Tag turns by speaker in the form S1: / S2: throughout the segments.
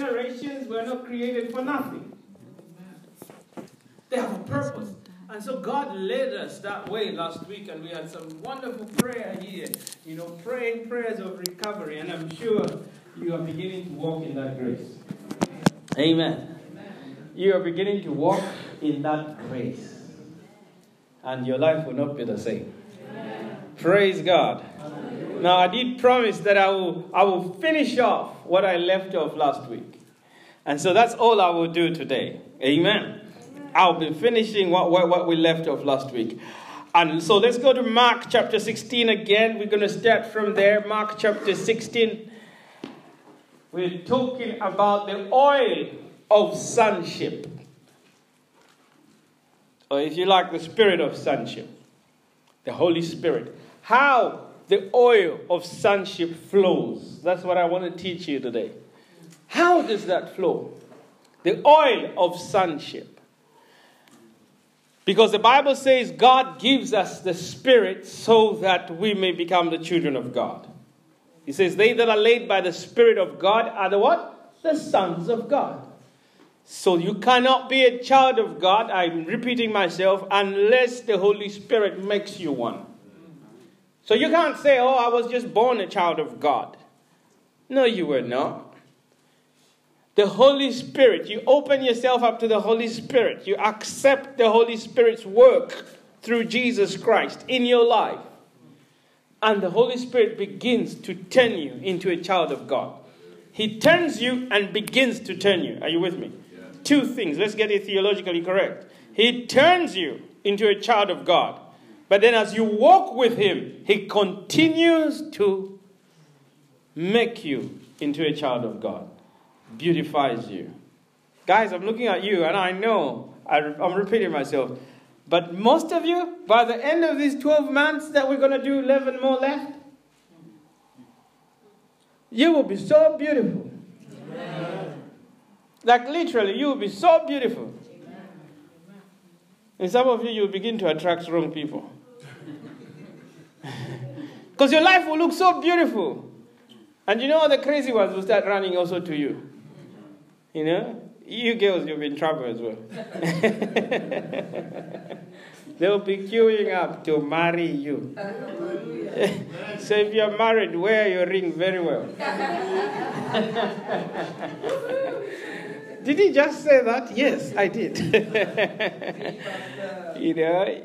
S1: generations were not created for nothing. They have a purpose. And so God led us that way last week, and we had some wonderful prayer here. You know, praying prayers of recovery, and I'm sure you are beginning to walk in that grace. Amen. You are beginning to walk in that grace, and your life will not be the same. Praise God. Now, I did promise that I will, I will finish off what I left off last week. And so that's all I will do today. Amen. I'll be finishing what, what, what we left off last week. And so let's go to Mark chapter 16 again. We're going to start from there. Mark chapter 16. We're talking about the oil of sonship. Or if you like, the spirit of sonship, the Holy Spirit. How the oil of sonship flows. That's what I want to teach you today. How does that flow? The oil of sonship. Because the Bible says God gives us the Spirit so that we may become the children of God. He says, They that are led by the Spirit of God are the what? The sons of God. So you cannot be a child of God, I'm repeating myself, unless the Holy Spirit makes you one. So you can't say, oh, I was just born a child of God. No, you were not. The Holy Spirit, you open yourself up to the Holy Spirit. You accept the Holy Spirit's work through Jesus Christ in your life. And the Holy Spirit begins to turn you into a child of God. He turns you and begins to turn you. Are you with me? Yeah. Two things. Let's get it theologically correct. He turns you into a child of God. But then as you walk with Him, He continues to make you into a child of God, beautifies you. Guys, I'm looking at you and I know I, am repeating myself. But most of you, by the end of these 12 months that we're going to do 11 more left, you will be so beautiful. Amen. Like literally, you will be so beautiful. And some of you, you begin to attract wrong people. Because your life will look so beautiful. And you know, the crazy ones will start running also to you. You know? You girls, you'll be in trouble as well. They'll be queuing up to marry you. so if you're married, wear your ring very well. did he just say that? Yes, I did. you know,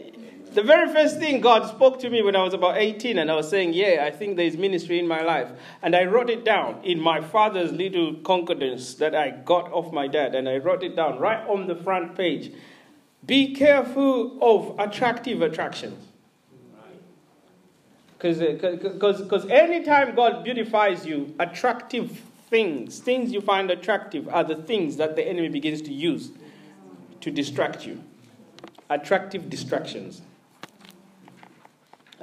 S1: the very first thing God spoke to me when I was about 18, and I was saying, Yeah, I think there's ministry in my life. And I wrote it down in my father's little concordance that I got off my dad, and I wrote it down right on the front page. Be careful of attractive attractions. Because anytime God beautifies you, attractive things, things you find attractive, are the things that the enemy begins to use to distract you. Attractive distractions.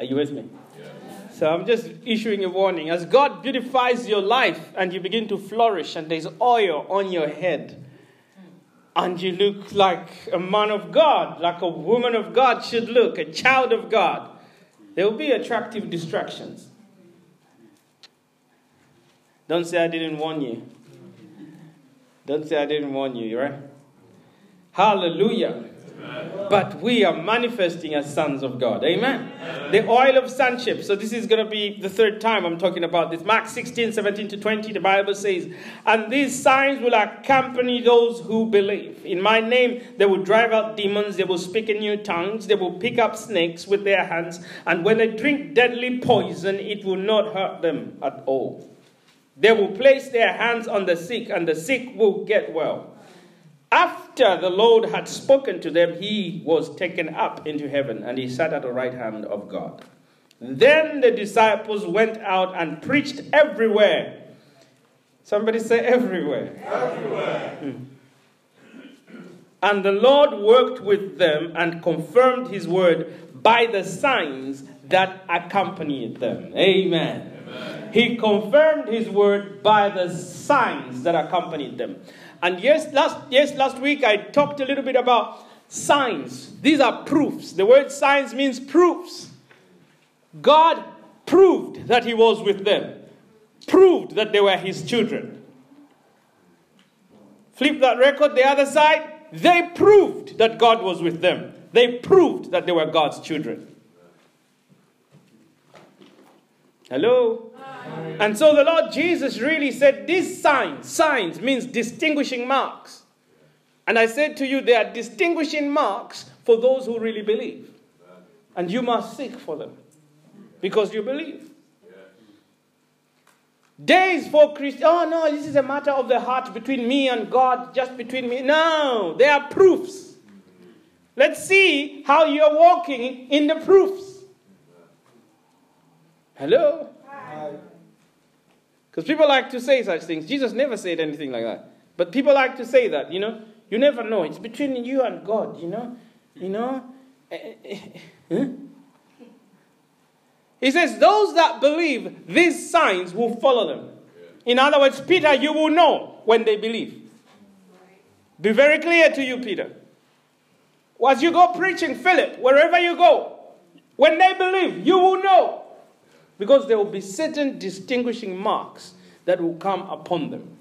S1: Are you with me? So I'm just issuing a warning. As God beautifies your life and you begin to flourish, and there's oil on your head, and you look like a man of God, like a woman of God should look, a child of God, there will be attractive distractions. Don't say I didn't warn you. Don't say I didn't warn you, right? Hallelujah. But we are manifesting as sons of God. Amen. Amen. The oil of sonship. So, this is going to be the third time I'm talking about this. Mark 16, 17 to 20, the Bible says, And these signs will accompany those who believe. In my name, they will drive out demons, they will speak in new tongues, they will pick up snakes with their hands, and when they drink deadly poison, it will not hurt them at all. They will place their hands on the sick, and the sick will get well. After the Lord had spoken to them, he was taken up into heaven and he sat at the right hand of God. Then the disciples went out and preached everywhere. Somebody say everywhere. Everywhere. Hmm. And the Lord worked with them and confirmed his word by the signs that accompanied them. Amen. Amen. He confirmed his word by the signs that accompanied them. And yes, last, yes, last week I talked a little bit about signs. These are proofs. The word signs means proofs. God proved that He was with them, proved that they were His children. Flip that record, the other side, they proved that God was with them. They proved that they were God's children. Hello? And so the Lord Jesus really said, These signs, signs means distinguishing marks. And I said to you, they are distinguishing marks for those who really believe. And you must seek for them because you believe. Days for Christ. Oh no, this is a matter of the heart between me and God, just between me. No, they are proofs. Let's see how you're walking in the proofs. Hello? Because people like to say such things. Jesus never said anything like that. But people like to say that, you know. You never know. It's between you and God, you know. You know. Eh, eh, eh, he says, Those that believe, these signs will follow them. In other words, Peter, you will know when they believe. Be very clear to you, Peter. As you go preaching, Philip, wherever you go, when they believe, you will know. Because there will be certain distinguishing marks that will come upon them.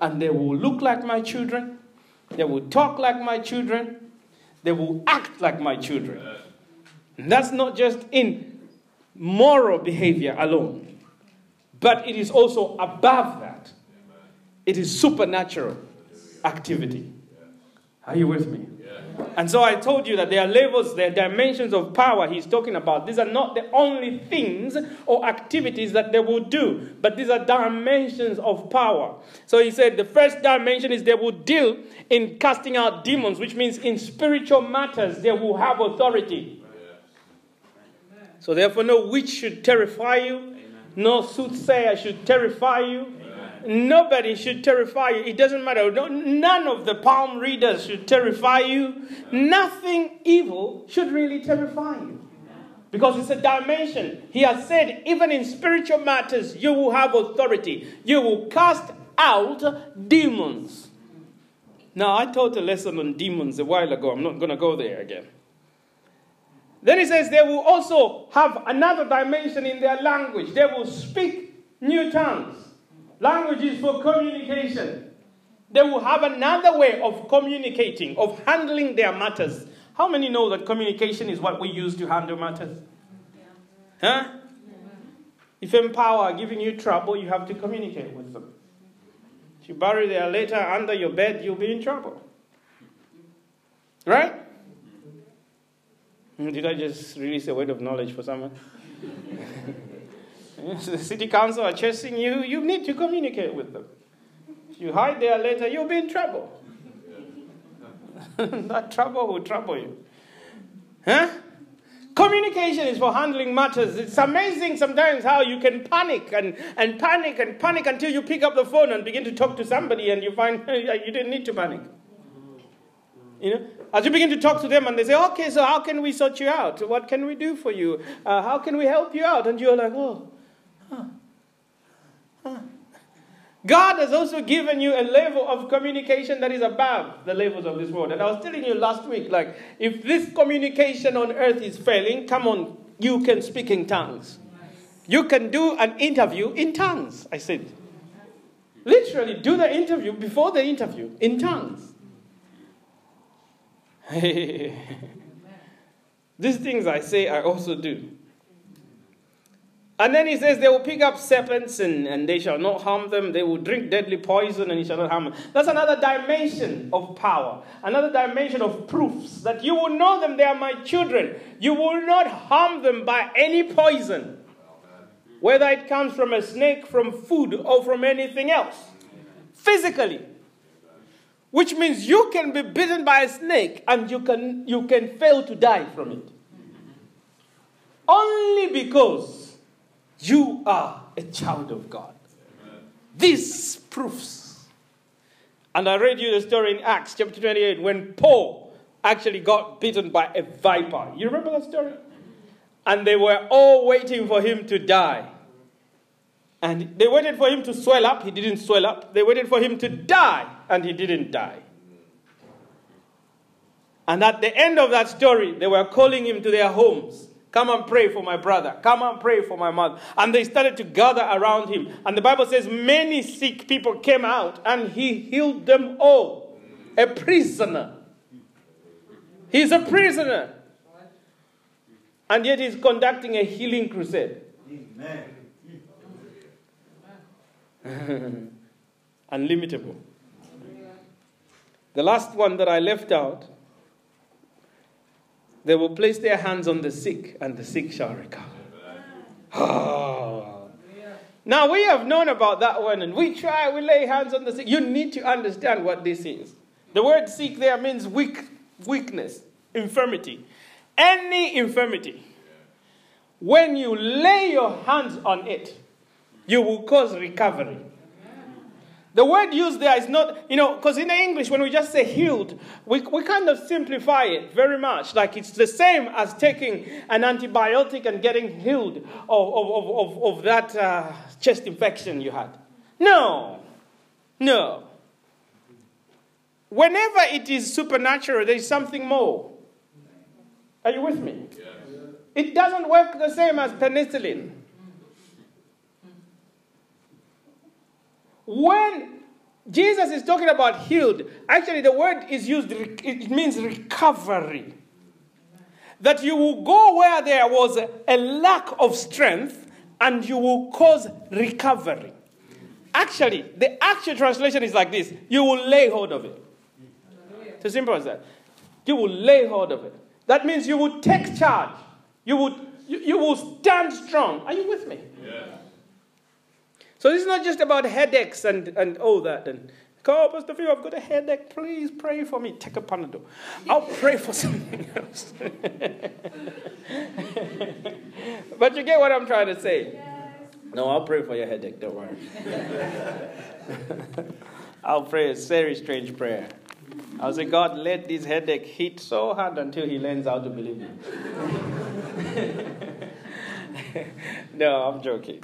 S1: And they will look like my children, they will talk like my children, they will act like my children. And that's not just in moral behavior alone, but it is also above that. It is supernatural activity. Are you with me? And so I told you that there are levels, there are dimensions of power he's talking about. These are not the only things or activities that they will do, but these are dimensions of power. So he said the first dimension is they will deal in casting out demons, which means in spiritual matters they will have authority. So therefore, no witch should terrify you. No soothsayer should terrify you. Nobody should terrify you. It doesn't matter. No, none of the palm readers should terrify you. Nothing evil should really terrify you. Because it's a dimension. He has said, even in spiritual matters, you will have authority. You will cast out demons. Now, I taught a lesson on demons a while ago. I'm not going to go there again. Then he says they will also have another dimension in their language. They will speak new tongues. Language is for communication. They will have another way of communicating, of handling their matters. How many know that communication is what we use to handle matters? Huh? If npower are giving you trouble, you have to communicate with them. If you bury their letter under your bed, you'll be in trouble. Right? Hmm, did I just release a word of knowledge for someone? the city council are chasing you, you need to communicate with them. If you hide there later, you'll be in trouble. that trouble will trouble you. Huh? Communication is for handling matters. It's amazing sometimes how you can panic and, and panic and panic until you pick up the phone and begin to talk to somebody and you find you didn't need to panic. You know, as you begin to talk to them and they say, okay, so how can we sort you out? What can we do for you? Uh, how can we help you out? And you're like, oh. God has also given you a level of communication that is above the levels of this world. And I was telling you last week, like, if this communication on earth is failing, come on, you can speak in tongues. You can do an interview in tongues, I said. Literally, do the interview before the interview in tongues. These things I say, I also do. And then he says, They will pick up serpents and, and they shall not harm them. They will drink deadly poison and it shall not harm them. That's another dimension of power, another dimension of proofs that you will know them, they are my children. You will not harm them by any poison, whether it comes from a snake, from food, or from anything else. Physically, which means you can be bitten by a snake and you can, you can fail to die from it. Only because you are a child of God. This proofs. And I read you the story in Acts chapter 28 when Paul actually got bitten by a viper. You remember that story? And they were all waiting for him to die. And they waited for him to swell up, he didn't swell up. They waited for him to die, and he didn't die. And at the end of that story, they were calling him to their homes. Come and pray for my brother. Come and pray for my mother. And they started to gather around him. And the Bible says many sick people came out and he healed them all. a prisoner. He's a prisoner. And yet he's conducting a healing crusade. Amen. Unlimitable. The last one that I left out they will place their hands on the sick, and the sick shall recover. Oh. Now we have known about that one, and we try, we lay hands on the sick. You need to understand what this is. The word sick there means weak, weakness, infirmity. Any infirmity. When you lay your hands on it, you will cause recovery. The word used there is not, you know, because in English, when we just say healed, we, we kind of simplify it very much. Like it's the same as taking an antibiotic and getting healed of, of, of, of that uh, chest infection you had. No, no. Whenever it is supernatural, there is something more. Are you with me? It doesn't work the same as penicillin. When Jesus is talking about healed, actually, the word is used, it means recovery. That you will go where there was a lack of strength and you will cause recovery. Actually, the actual translation is like this you will lay hold of it. It's as simple as that. You will lay hold of it. That means you will take charge. You, will, you, you will stand strong. Are you with me? So this is not just about headaches and, and all that. And God, Pastor Phil, I've got a headache. Please pray for me. Take a Panadol. I'll pray for something else. but you get what I'm trying to say. Yes. No, I'll pray for your headache. Don't worry. I'll pray a very strange prayer. I'll say, God, let this headache hit so hard until he learns how to believe you. no, I'm joking.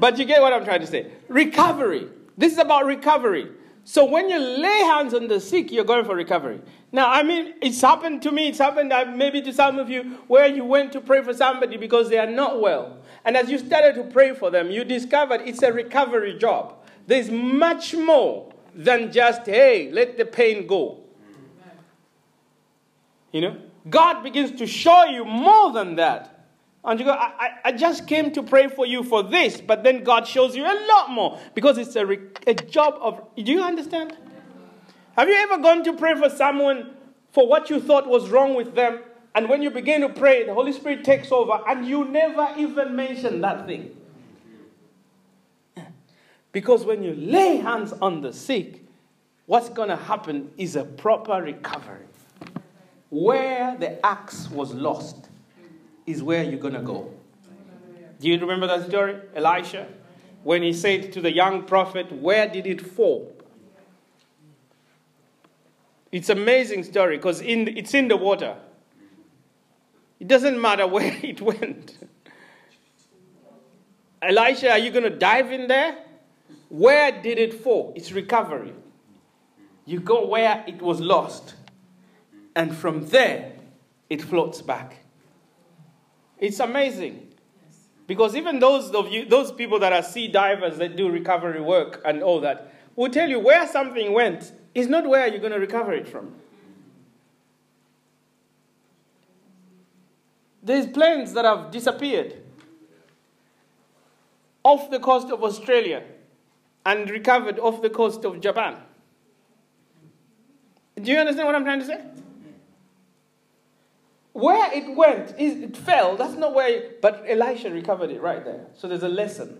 S1: But you get what I'm trying to say. Recovery. This is about recovery. So when you lay hands on the sick, you're going for recovery. Now, I mean, it's happened to me, it's happened uh, maybe to some of you where you went to pray for somebody because they are not well. And as you started to pray for them, you discovered it's a recovery job. There's much more than just, hey, let the pain go. You know? God begins to show you more than that. And you go, I, I just came to pray for you for this, but then God shows you a lot more because it's a, a job of. Do you understand? Have you ever gone to pray for someone for what you thought was wrong with them? And when you begin to pray, the Holy Spirit takes over and you never even mention that thing. Because when you lay hands on the sick, what's going to happen is a proper recovery. Where the axe was lost, is where you're going to go. Do you remember that story? Elisha, when he said to the young prophet, Where did it fall? It's amazing story because it's in the water. It doesn't matter where it went. Elisha, are you going to dive in there? Where did it fall? It's recovery. You go where it was lost, and from there, it floats back. It's amazing. Because even those of you, those people that are sea divers that do recovery work and all that, will tell you where something went is not where you're going to recover it from. There's planes that have disappeared off the coast of Australia and recovered off the coast of Japan. Do you understand what I'm trying to say? Where it went, it fell. That's not where, but Elisha recovered it right there. So there's a lesson.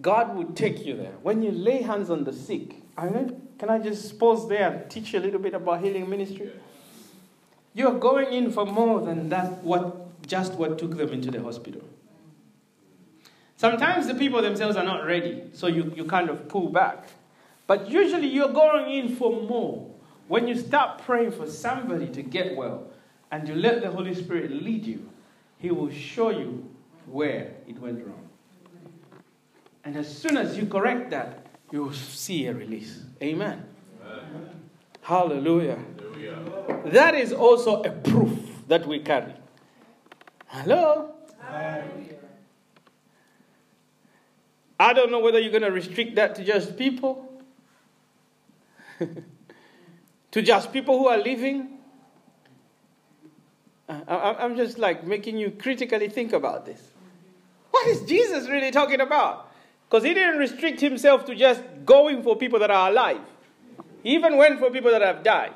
S1: God will take you there. When you lay hands on the sick, I mean, can I just pause there and teach you a little bit about healing ministry? You're going in for more than that, what, just what took them into the hospital. Sometimes the people themselves are not ready, so you, you kind of pull back. But usually you're going in for more. When you start praying for somebody to get well and you let the Holy Spirit lead you, He will show you where it went wrong. And as soon as you correct that, you will see a release. Amen. Amen. Hallelujah. Hallelujah. That is also a proof that we carry. Hello? I don't know whether you're going to restrict that to just people to just people who are living? Uh, I'm just like making you critically think about this. What is Jesus really talking about? Because he didn't restrict himself to just going for people that are alive, he even went for people that have died.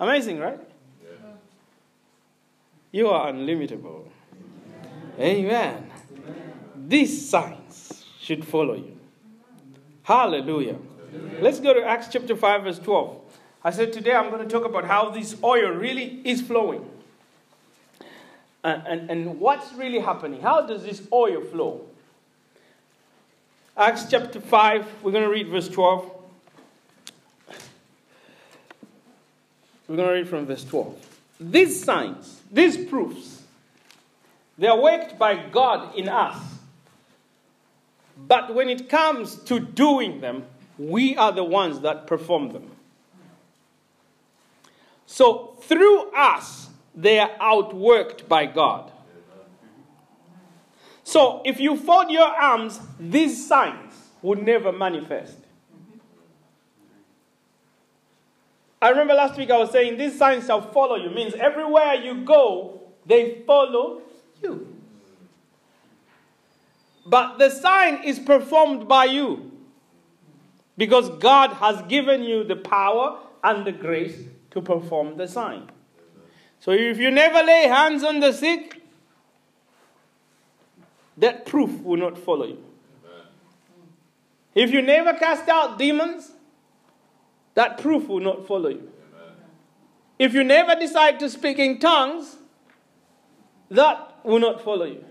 S1: Amazing, right? You are unlimitable. Amen. These signs should follow you. Hallelujah. Let's go to Acts chapter 5, verse 12. I said today I'm going to talk about how this oil really is flowing. And, and, and what's really happening? How does this oil flow? Acts chapter 5, we're going to read verse 12. We're going to read from verse 12. These signs, these proofs, they are worked by God in us. But when it comes to doing them, we are the ones that perform them. So through us, they are outworked by God. So if you fold your arms, these signs would never manifest. I remember last week I was saying these signs shall follow you, means everywhere you go, they follow you. But the sign is performed by you because God has given you the power and the grace to perform the sign. So if you never lay hands on the sick, that proof will not follow you. If you never cast out demons, that proof will not follow you. If you never decide to speak in tongues, that will not follow you.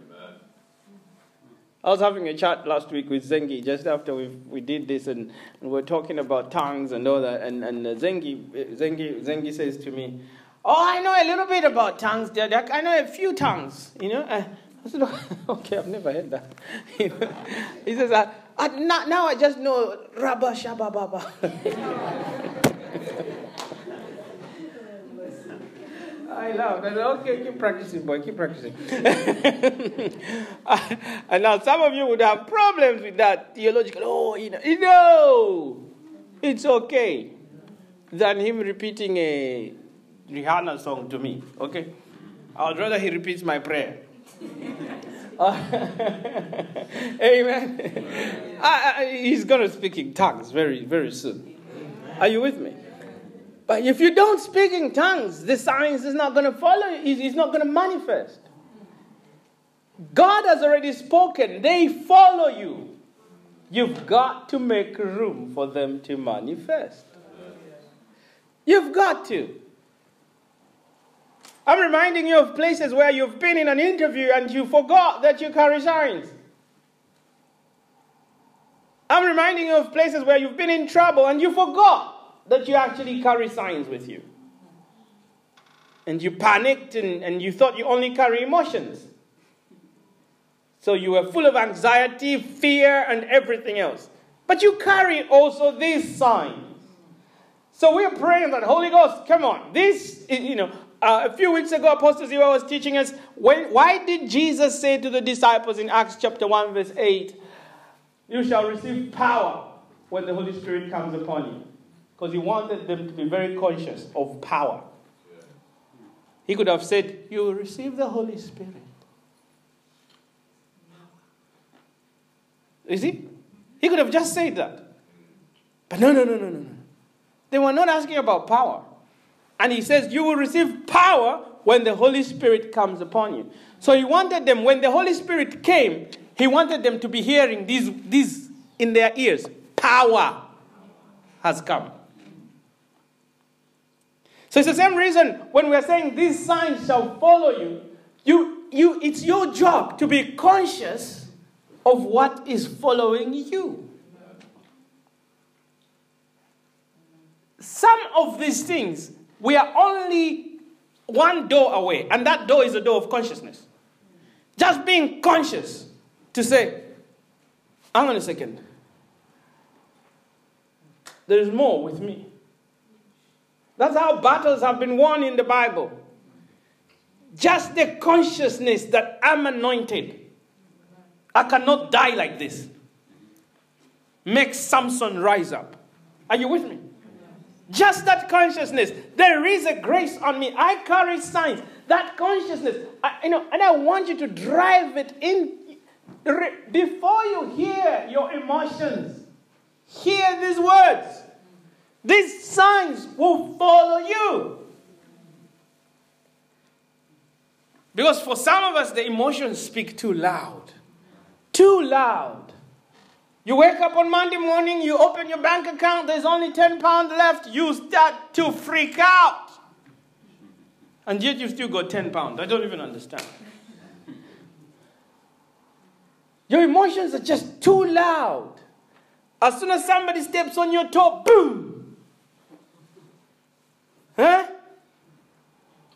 S1: I was having a chat last week with Zengi just after we we did this, and, and we are talking about tongues and all that. And, and uh, Zengi, Zengi, Zengi says to me, Oh, I know a little bit about tongues, Dad. I know a few tongues, you know. I, I said, Okay, I've never heard that. he says, I, I, Now I just know Rabba Shabba Baba. I laughed. I said, okay, keep practicing, boy, keep practicing. and now some of you would have problems with that theological. Oh, you know, you know, it's okay than him repeating a Rihanna song to me. Okay, I'd rather he repeats my prayer. amen. I, I, he's going to speak in tongues very, very soon. Are you with me? But if you don't speak in tongues, the signs is not going to follow, you, it's not going to manifest. God has already spoken, they follow you. You've got to make room for them to manifest. You've got to. I'm reminding you of places where you've been in an interview and you forgot that you carry signs. I'm reminding you of places where you've been in trouble and you forgot that you actually carry signs with you. And you panicked and, and you thought you only carry emotions. So you were full of anxiety, fear, and everything else. But you carry also these signs. So we're praying that Holy Ghost, come on. This, you know, uh, a few weeks ago, Apostle Zero was teaching us when, why did Jesus say to the disciples in Acts chapter 1, verse 8, You shall receive power when the Holy Spirit comes upon you? Because he wanted them to be very conscious of power. He could have said, You will receive the Holy Spirit. You see? He could have just said that. But no, no, no, no, no, no. They were not asking about power. And he says, You will receive power when the Holy Spirit comes upon you. So he wanted them, when the Holy Spirit came, he wanted them to be hearing these, these in their ears power has come. So it's the same reason when we're saying these signs shall follow you, you, you it's your job to be conscious of what is following you. Some of these things, we are only one door away, and that door is the door of consciousness. Just being conscious to say, hang on a second. There is more with me. That's how battles have been won in the Bible. Just the consciousness that I'm anointed. I cannot die like this. makes Samson rise up. Are you with me? Just that consciousness. There is a grace on me. I carry signs. That consciousness, I, you know, and I want you to drive it in before you hear your emotions. Hear these words. These signs will follow you. Because for some of us, the emotions speak too loud. Too loud. You wake up on Monday morning, you open your bank account, there's only 10 pounds left, you start to freak out. And yet you still got 10 pounds. I don't even understand. Your emotions are just too loud. As soon as somebody steps on your toe, boom. Huh?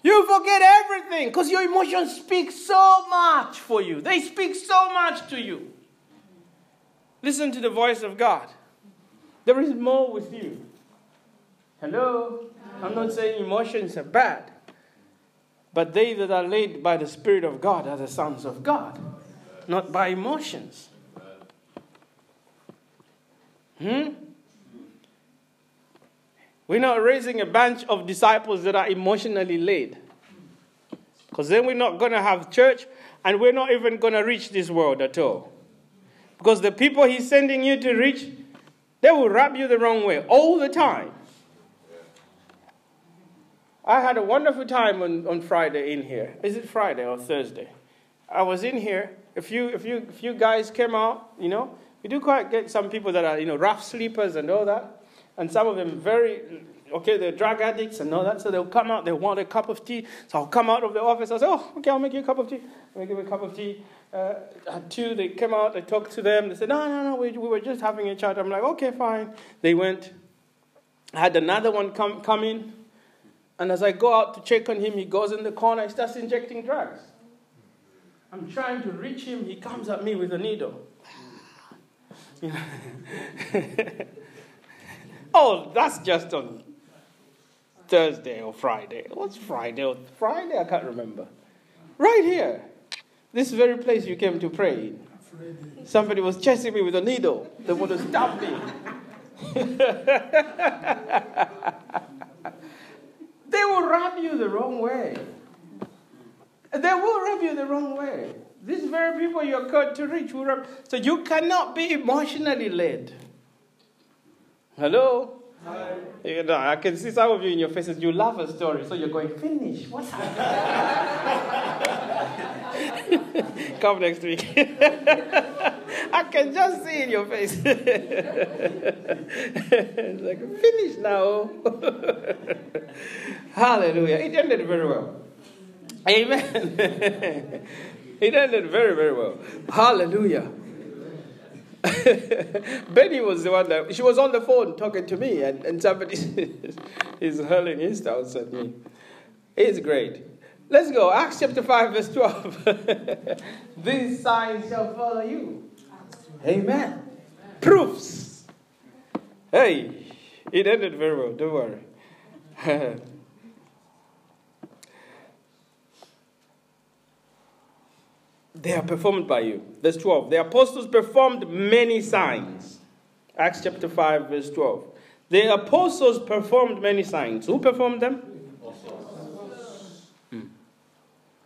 S1: You forget everything because your emotions speak so much for you. They speak so much to you. Listen to the voice of God. There is more with you. Hello? I'm not saying emotions are bad, but they that are led by the Spirit of God are the sons of God, not by emotions. Hmm? We're not raising a bunch of disciples that are emotionally laid. Because then we're not going to have church and we're not even going to reach this world at all. Because the people he's sending you to reach, they will rub you the wrong way all the time. I had a wonderful time on, on Friday in here. Is it Friday or Thursday? I was in here. A few, a few, a few guys came out, you know. We do quite get some people that are, you know, rough sleepers and all that and some of them very okay, they're drug addicts and all that, so they'll come out, they want a cup of tea. So I'll come out of the office, I'll say, oh, okay, I'll make you a cup of tea. I'll give you a cup of tea. Uh, two, they came out, I talked to them, they said, no, no, no, we, we were just having a chat. I'm like, okay, fine. They went. I had another one come, come in, and as I go out to check on him, he goes in the corner, he starts injecting drugs. I'm trying to reach him, he comes at me with a needle. Oh, that's just on Thursday or Friday. What's Friday or Friday? I can't remember. Right here. This very place you came to pray in. Somebody was chasing me with a needle. They want to stab me. they will rub you the wrong way. They will rub you the wrong way. These very people you're called to reach will rub. So you cannot be emotionally led. Hello? Hi. You know, I can see some of you in your faces, you love a story, so you're going, finish. What's happening? Come next week. I can just see in your face. it's like, finish now. Hallelujah. It ended very well. Amen. it ended very, very well. Hallelujah. Benny was the one that she was on the phone talking to me, and, and somebody is hurling insults at me. It's great. Let's go. Acts chapter 5, verse 12. These signs shall follow you. Amen. Amen. Proofs. Hey, it ended very well. Don't worry. They are performed by you. Verse 12. The apostles performed many signs. Acts chapter 5, verse 12. The apostles performed many signs. Who performed them? Hmm.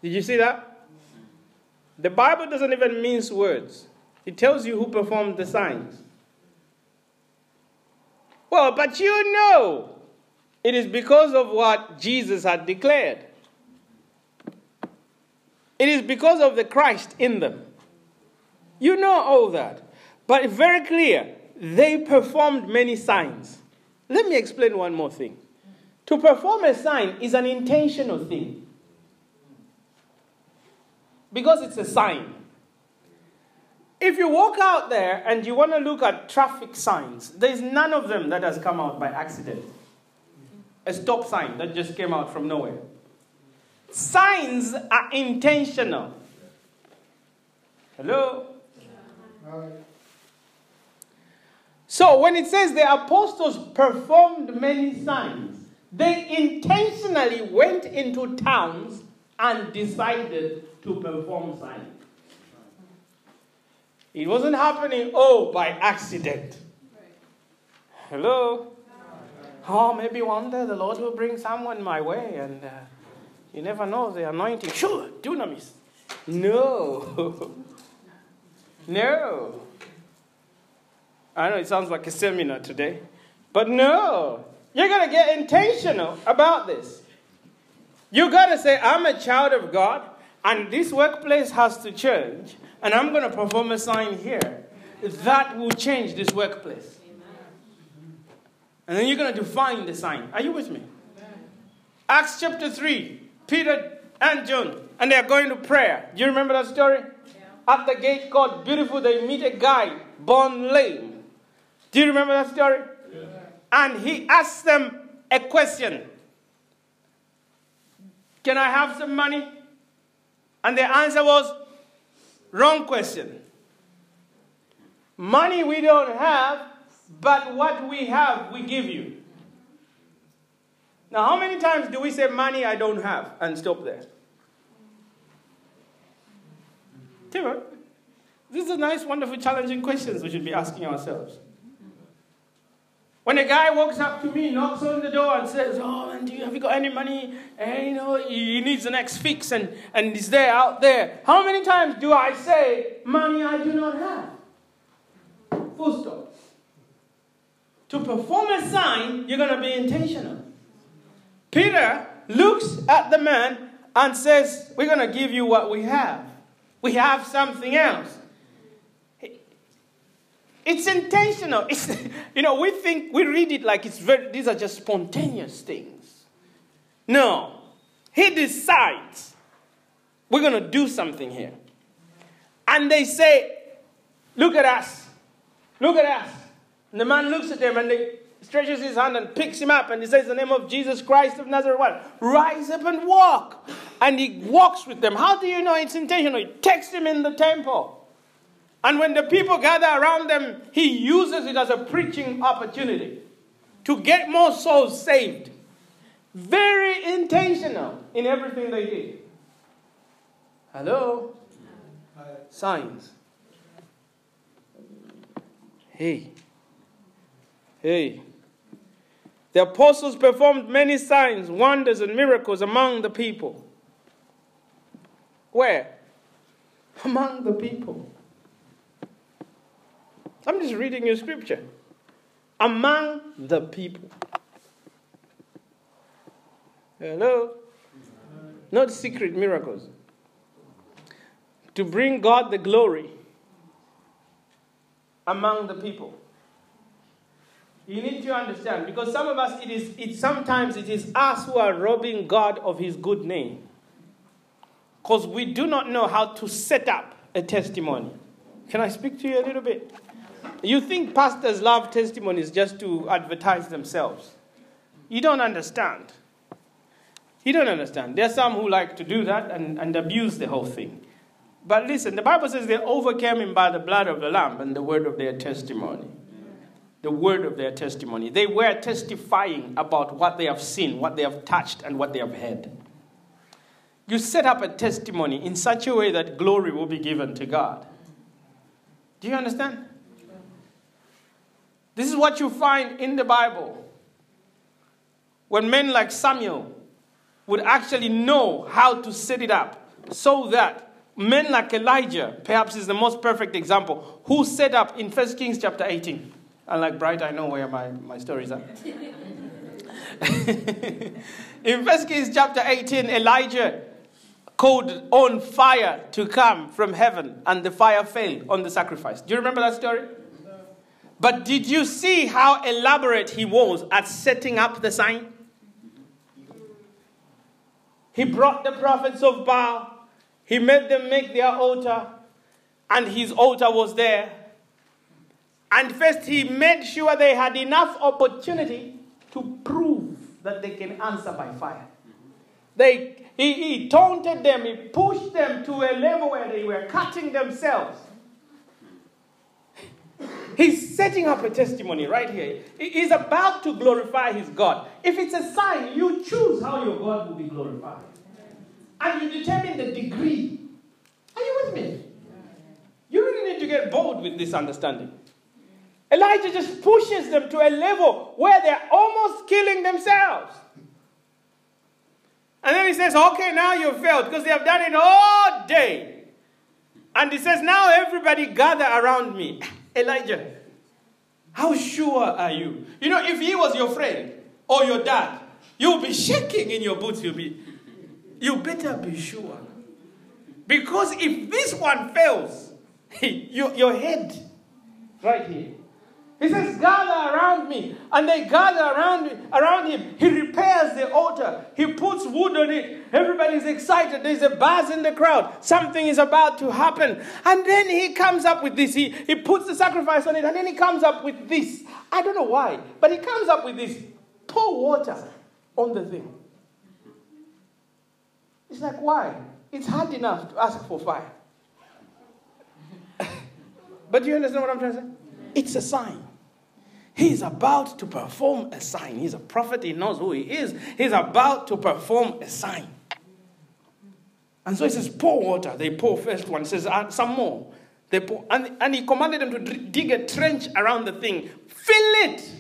S1: Did you see that? The Bible doesn't even mince words, it tells you who performed the signs. Well, but you know, it is because of what Jesus had declared. It is because of the Christ in them. You know all that. But very clear, they performed many signs. Let me explain one more thing. To perform a sign is an intentional thing. Because it's a sign. If you walk out there and you want to look at traffic signs, there's none of them that has come out by accident. A stop sign that just came out from nowhere. Signs are intentional. Hello? So when it says the apostles performed many signs, they intentionally went into towns and decided to perform signs. It wasn't happening, oh, by accident. Hello? Oh, maybe one day the Lord will bring someone my way and uh, you never know the anointing. Sure, dunamis. No. no. I know it sounds like a seminar today, but no. You're going to get intentional about this. You got to say, I'm a child of God, and this workplace has to change, and I'm going to perform a sign here. That will change this workplace. And then you're going to define the sign. Are you with me? Acts chapter 3, Peter and John, and they're going to prayer. Do you remember that story? Yeah. At the gate called Beautiful, they meet a guy born lame. Do you remember that story? Yeah. And he asks them a question Can I have some money? And the answer was, Wrong question. Money we don't have, but what we have, we give you. Now, how many times do we say money I don't have and stop there? Timur, these are nice, wonderful, challenging questions we should be asking ourselves. When a guy walks up to me, knocks on the door, and says, "Oh, do you have you got any money? And you know he needs the next fix, and and he's there out there." How many times do I say, "Money I do not have"? Full stop. To perform a sign, you're going to be intentional. Peter looks at the man and says, We're going to give you what we have. We have something else. It's intentional. It's, you know, we think, we read it like it's very, these are just spontaneous things. No. He decides, we're going to do something here. And they say, Look at us. Look at us. And the man looks at them and they stretches his hand and picks him up and he says, the name of Jesus Christ of Nazareth, what? Rise up and walk. And he walks with them. How do you know it's intentional? He takes him in the temple. And when the people gather around them, he uses it as a preaching opportunity to get more souls saved. Very intentional in everything they did. Hello? Signs. Hey. Hey. The apostles performed many signs, wonders, and miracles among the people. Where? Among the people. I'm just reading your scripture. Among the people. Hello? Not secret miracles. To bring God the glory among the people. You need to understand because some of us, it is, it, sometimes it is us who are robbing God of his good name. Because we do not know how to set up a testimony. Can I speak to you a little bit? You think pastors love testimonies just to advertise themselves. You don't understand. You don't understand. There are some who like to do that and, and abuse the whole thing. But listen, the Bible says they overcame him by the blood of the Lamb and the word of their testimony the word of their testimony. They were testifying about what they have seen, what they have touched, and what they have heard. You set up a testimony in such a way that glory will be given to God. Do you understand? This is what you find in the Bible. When men like Samuel would actually know how to set it up so that men like Elijah, perhaps is the most perfect example, who set up in 1 Kings chapter 18 Unlike Bright, I know where my, my stories are. in 1 Kings chapter 18, Elijah called on fire to come from heaven, and the fire fell on the sacrifice. Do you remember that story? But did you see how elaborate he was at setting up the sign? He brought the prophets of Baal, he made them make their altar, and his altar was there. And first, he made sure they had enough opportunity to prove that they can answer by fire. They, he, he taunted them, he pushed them to a level where they were cutting themselves. He's setting up a testimony right here. He's about to glorify his God. If it's a sign, you choose how your God will be glorified. And you determine the degree. Are you with me? You really need to get bold with this understanding. Elijah just pushes them to a level where they're almost killing themselves. And then he says, Okay, now you've failed because they have done it all day. And he says, Now everybody gather around me. Elijah, how sure are you? You know, if he was your friend or your dad, you'll be shaking in your boots. You'll be, you better be sure. Because if this one fails, your, your head right here he says, gather around me. And they gather around, around him. He repairs the altar. He puts wood on it. Everybody's excited. There's a buzz in the crowd. Something is about to happen. And then he comes up with this. He, he puts the sacrifice on it. And then he comes up with this. I don't know why. But he comes up with this. Pour water on the thing. It's like, why? It's hard enough to ask for fire. but do you understand what I'm trying to say? It's a sign. He's about to perform a sign. He's a prophet, he knows who he is. He's about to perform a sign. And so he says, pour water. They pour first one. He says, uh, some more. They pour, and, and he commanded them to dig a trench around the thing. Fill it.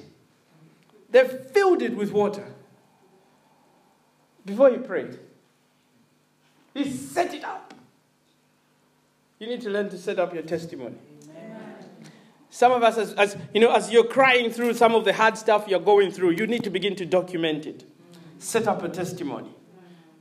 S1: They filled it with water. Before he prayed, he set it up. You need to learn to set up your testimony. Some of us, as, as, you know, as you're crying through some of the hard stuff you're going through, you need to begin to document it. Set up a testimony.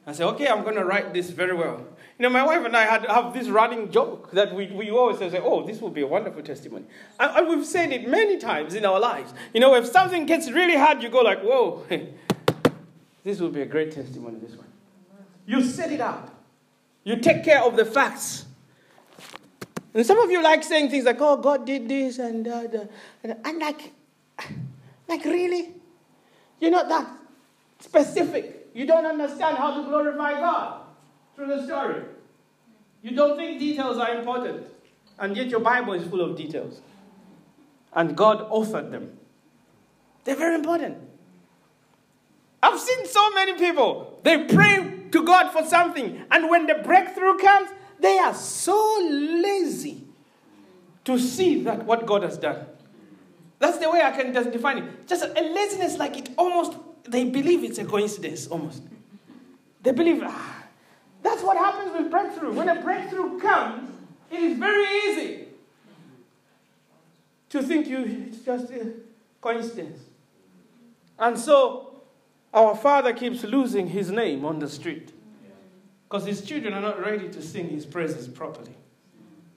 S1: I say, okay, I'm going to write this very well. You know, my wife and I had have this running joke that we, we always say, oh, this will be a wonderful testimony. And, and we've said it many times in our lives. You know, if something gets really hard, you go like, whoa, this will be a great testimony, this one. You set it up. You take care of the facts. And some of you like saying things like, oh, God did this and uh, the, and like, like really? You're not that specific. You don't understand how to glorify God through the story. You don't think details are important. And yet your Bible is full of details. And God offered them. They're very important. I've seen so many people, they pray to God for something, and when the breakthrough comes, they are so lazy to see that what God has done. That's the way I can just define it. Just a laziness like it almost, they believe it's a coincidence almost. They believe, ah, that's what happens with breakthrough. When a breakthrough comes, it is very easy to think you it's just a coincidence. And so our father keeps losing his name on the street because his children are not ready to sing his praises properly.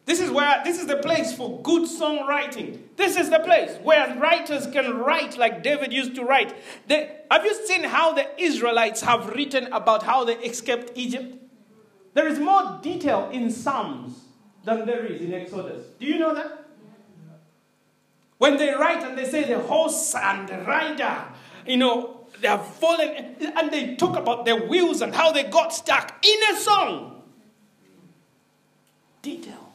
S1: This is where this is the place for good songwriting. This is the place where writers can write like David used to write. Have you seen how the Israelites have written about how they escaped Egypt? There is more detail in Psalms than there is in Exodus. Do you know that? When they write and they say the horse and the rider, you know, they have fallen, and they talk about their wheels and how they got stuck in a song. Detail.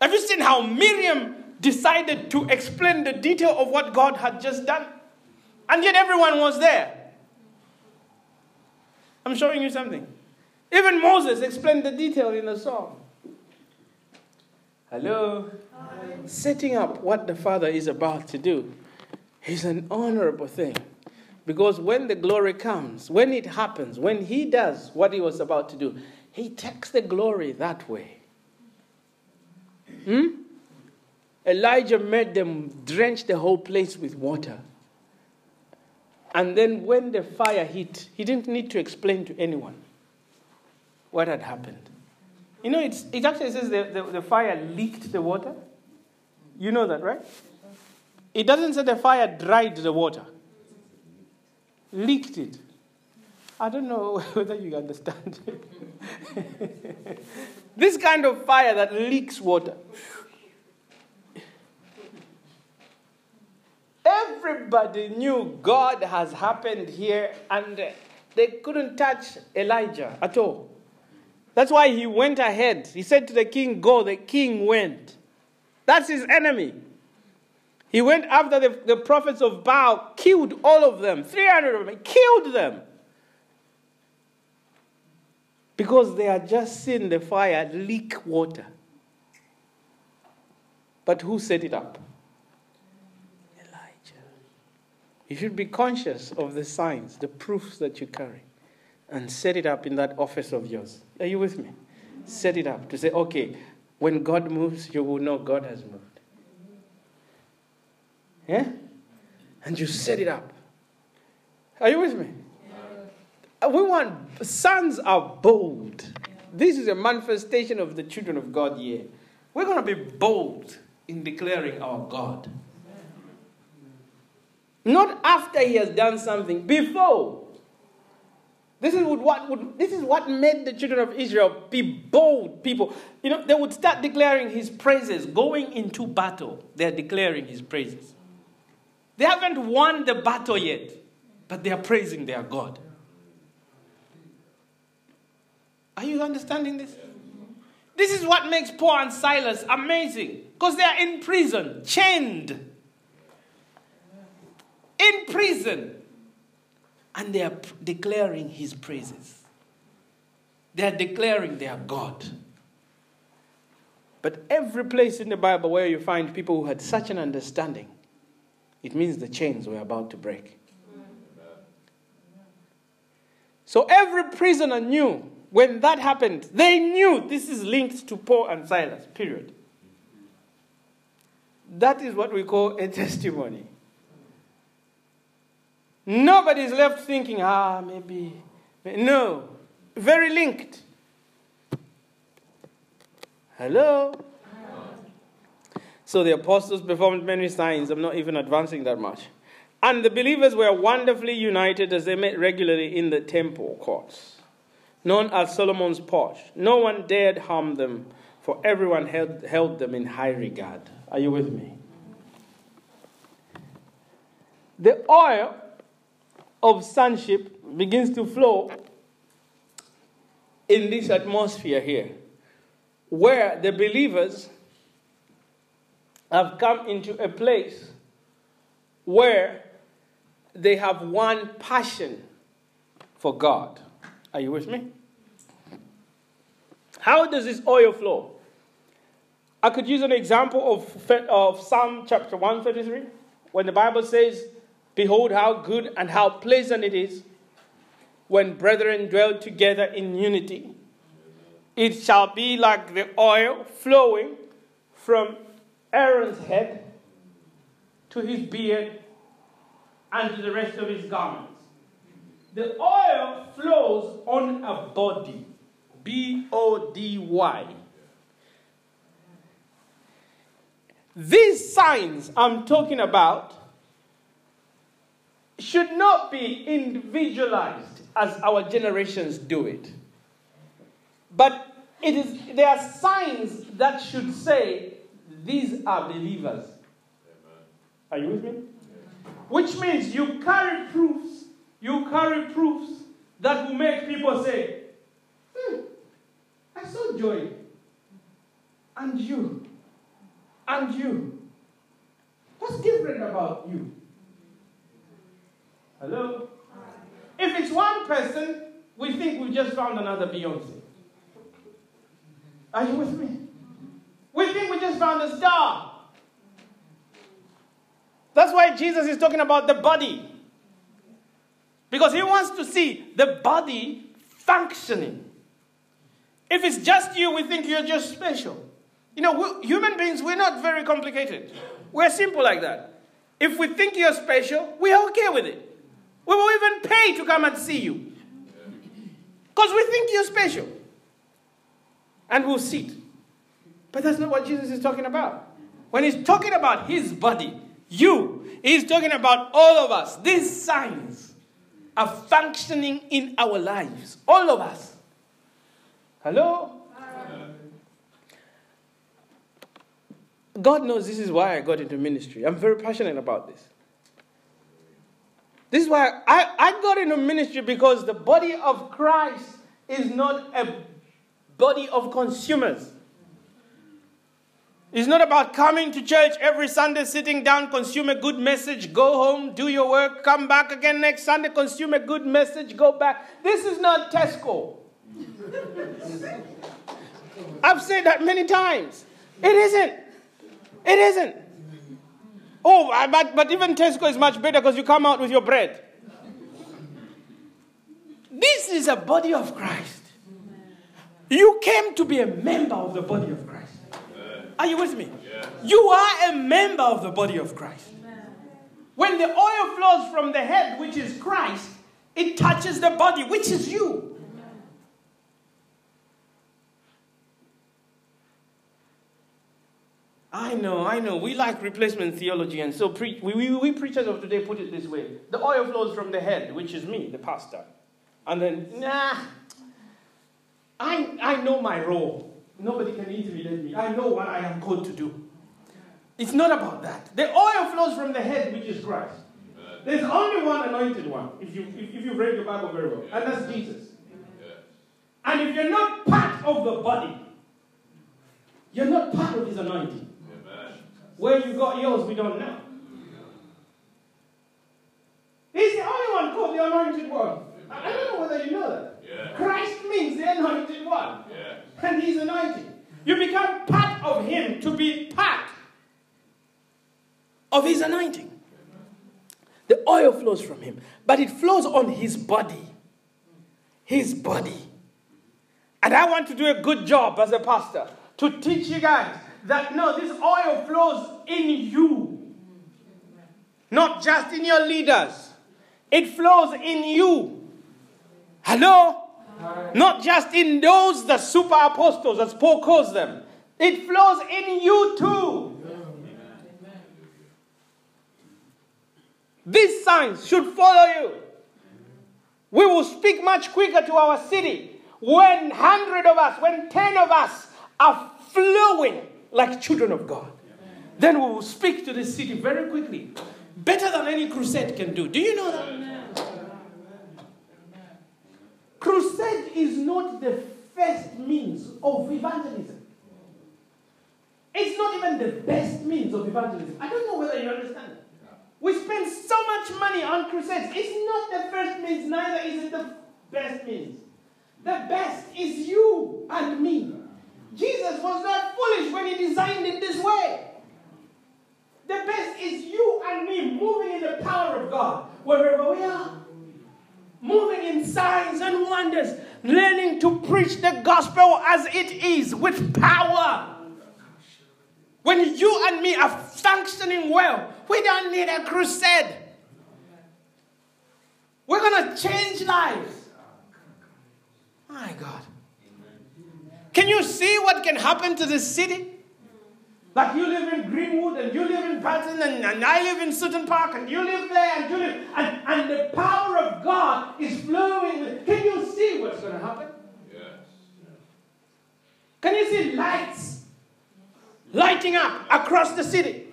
S1: Have you seen how Miriam decided to explain the detail of what God had just done? And yet everyone was there. I'm showing you something. Even Moses explained the detail in the song. Hello? Hi. Setting up what the Father is about to do is an honorable thing. Because when the glory comes, when it happens, when he does what he was about to do, he takes the glory that way. Hmm? Elijah made them drench the whole place with water. And then when the fire hit, he didn't need to explain to anyone what had happened. You know, it's, it actually says the, the, the fire leaked the water. You know that, right? It doesn't say the fire dried the water leaked it. I don't know whether you understand. this kind of fire that leaks water. Everybody knew God has happened here, and they couldn't touch Elijah at all. That's why he went ahead. He said to the king, Go. The king went. That's his enemy. He went after the, the prophets of Baal, killed all of them, 300 of them, killed them. Because they had just seen the fire leak water. But who set it up? Elijah. You should be conscious of the signs, the proofs that you carry, and set it up in that office of yours. Are you with me? Set it up to say, okay, when God moves, you will know God has moved. Yeah? And you set it up. Are you with me? We want, sons are bold. This is a manifestation of the children of God here. We're going to be bold in declaring our God. Not after he has done something, before. This is what would, this is what made the children of Israel be bold people. You know, they would start declaring his praises, going into battle. They're declaring his praises. They haven't won the battle yet, but they are praising their God. Are you understanding this? This is what makes Paul and Silas amazing because they are in prison, chained. In prison. And they are declaring his praises. They are declaring their God. But every place in the Bible where you find people who had such an understanding, it means the chains were about to break. So every prisoner knew when that happened, they knew this is linked to Paul and Silas, period. That is what we call a testimony. Nobody is left thinking, ah, maybe. No. Very linked. Hello? So the apostles performed many signs. I'm not even advancing that much. And the believers were wonderfully united as they met regularly in the temple courts known as Solomon's porch. No one dared harm them, for everyone held, held them in high regard. Are you with me? The oil of sonship begins to flow in this atmosphere here, where the believers have come into a place where they have one passion for God. Are you with me? How does this oil flow? I could use an example of, of Psalm chapter 133, when the Bible says, Behold, how good and how pleasant it is when brethren dwell together in unity. It shall be like the oil flowing from Aaron's head to his beard and to the rest of his garments. The oil flows on a body. B O D Y. These signs I'm talking about should not be individualized as our generations do it. But it is, there are signs that should say these are believers. Are you with me? Which means you carry proofs you carry proofs that will make people say, hmm, I saw joy. And you. And you. What's different about you? Hello? If it's one person, we think we've just found another Beyonce. Are you with me? We think just found a star. That's why Jesus is talking about the body. Because he wants to see the body functioning. If it's just you, we think you're just special. You know, human beings, we're not very complicated. We're simple like that. If we think you're special, we're okay with it. We will even pay to come and see you. Because we think you're special. And we'll sit. But that's not what Jesus is talking about. When he's talking about his body, you, he's talking about all of us. These signs are functioning in our lives. All of us. Hello? God knows this is why I got into ministry. I'm very passionate about this. This is why I, I got into ministry because the body of Christ is not a body of consumers. It's not about coming to church every Sunday, sitting down, consume a good message, go home, do your work, come back again next Sunday, consume a good message, go back. This is not Tesco. I've said that many times. It isn't. It isn't. Oh, but, but even Tesco is much better because you come out with your bread. This is a body of Christ. You came to be a member of the body of Christ. Are you with me? You are a member of the body of Christ. When the oil flows from the head, which is Christ, it touches the body, which is you. I know, I know. We like replacement theology, and so pre- we, we, we preachers of today put it this way the oil flows from the head, which is me, the pastor. And then, nah, I, I know my role. Nobody can intimidate me. I know what I am called to do. It's not about that. The oil flows from the head, which is Christ. There's only one anointed one, if, you, if, if you've read your Bible very well, and that's Jesus. And if you're not part of the body, you're not part of his anointing. Where you got yours, we don't know. He's the only one called the anointed one. I don't know whether you know that. Yeah. Christ means the anointed one. Yeah. And he's anointed. You become part of him to be part of his anointing. The oil flows from him, but it flows on his body. His body. And I want to do a good job as a pastor to teach you guys that no, this oil flows in you, not just in your leaders. It flows in you. Hello? Not just in those, the super apostles, as Paul calls them. It flows in you too. These signs should follow you. We will speak much quicker to our city when 100 of us, when 10 of us are flowing like children of God. Then we will speak to the city very quickly. Better than any crusade can do. Do you know that? Crusade is not the first means of evangelism. It's not even the best means of evangelism. I don't know whether you understand that. We spend so much money on crusades. It's not the first means, neither is it the best means. The best is you and me. Jesus was not foolish when he designed it this way. The best is you and me moving in the power of God wherever we are. Moving in signs and wonders, learning to preach the gospel as it is with power. When you and me are functioning well, we don't need a crusade. We're going to change lives. My God. Can you see what can happen to this city? Like you live in Greenwood and you live in Patton and, and I live in Sutton Park and you live there and you live and, and the power of God is flowing. Can you see what's going to happen? Yes. Can you see lights lighting up across the city?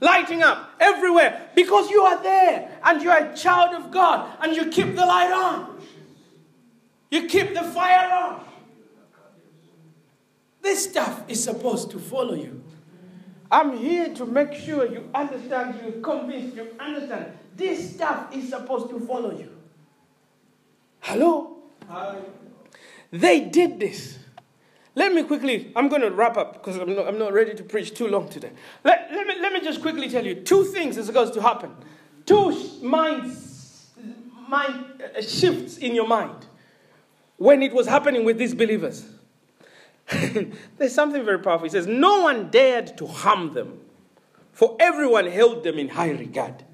S1: Lighting up everywhere because you are there and you are a child of God and you keep the light on. You keep the fire on. This stuff is supposed to follow you. I'm here to make sure you understand, you're convinced, you understand. This stuff is supposed to follow you. Hello? Hi. They did this. Let me quickly, I'm going to wrap up because I'm not, I'm not ready to preach too long today. Let, let, me, let me just quickly tell you two things is supposed to happen. Two minds, mind uh, shifts in your mind when it was happening with these believers. There's something very powerful. He says, No one dared to harm them, for everyone held them in high regard.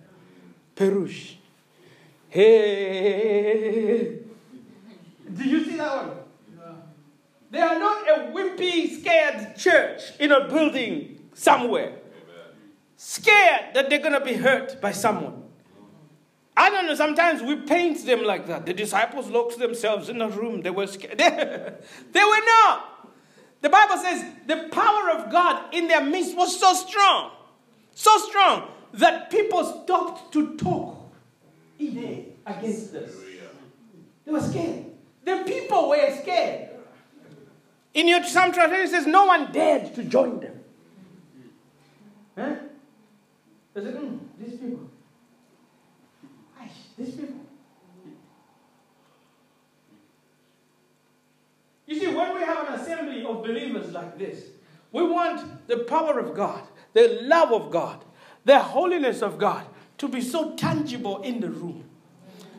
S1: Perush. Hey. Do you see that one? They are not a wimpy, scared church in a building somewhere. Scared that they're going to be hurt by someone. I don't know, sometimes we paint them like that. The disciples locked themselves in a room. They were scared. they were not. The Bible says the power of God in their midst was so strong, so strong that people stopped to talk against us. They were scared. The people were scared. In your some translation says no one dared to join them. Huh? They said, mm, these people. these people. You see, when we have an assembly of believers like this, we want the power of God, the love of God, the holiness of God to be so tangible in the room,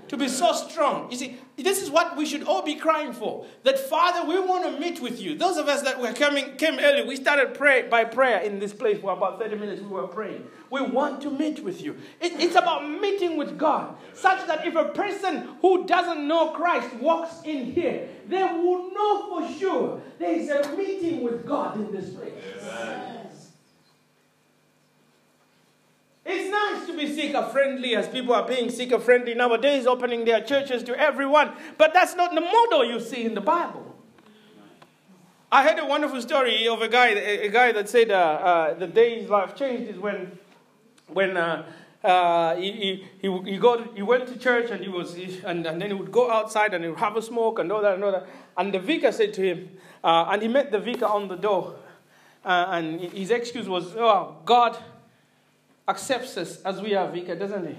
S1: to be so strong. You see, this is what we should all be crying for. That Father, we want to meet with you. Those of us that were coming came early, we started pray by prayer in this place for about 30 minutes. We were praying. We want to meet with you. It, it's about meeting with God, such that if a person who doesn't know Christ walks in here, they will know for sure there is a meeting with God in this place. Amen. It's nice to be seeker friendly as people are being seeker friendly nowadays, opening their churches to everyone. But that's not the model you see in the Bible. I heard a wonderful story of a guy, a guy that said uh, uh, the day his life changed is when, when uh, uh he, he, he, got, he went to church and, he was, and, and then he would go outside and he would have a smoke and all that and all that. And the vicar said to him, uh, and he met the vicar on the door. Uh, and his excuse was, oh, God accepts us as we are, Vicar, doesn't he?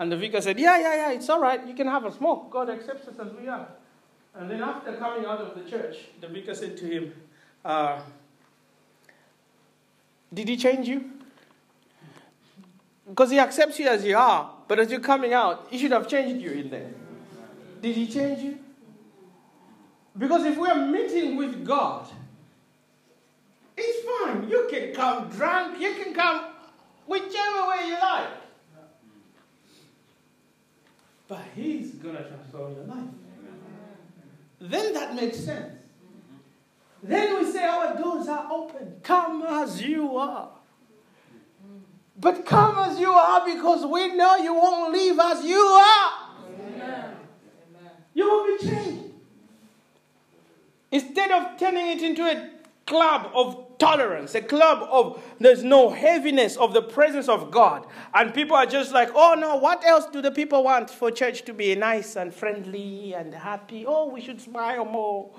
S1: And the vicar said, Yeah, yeah, yeah, it's all right. You can have a smoke. God accepts us as we are. And then after coming out of the church, the vicar said to him, uh, Did he change you? Because he accepts you as you are, but as you're coming out, he should have changed you in there. Did he change you? Because if we're meeting with God, it's fine. You can come drunk, you can come whichever way you like. But He's going to transform your life. Then that makes sense. Then we say our doors are open. Come as you are. But come as you are because we know you won't leave as you are. Amen. You will be changed. Instead of turning it into a club of tolerance, a club of there's no heaviness of the presence of God. And people are just like, oh no, what else do the people want for church to be nice and friendly and happy? Oh, we should smile more.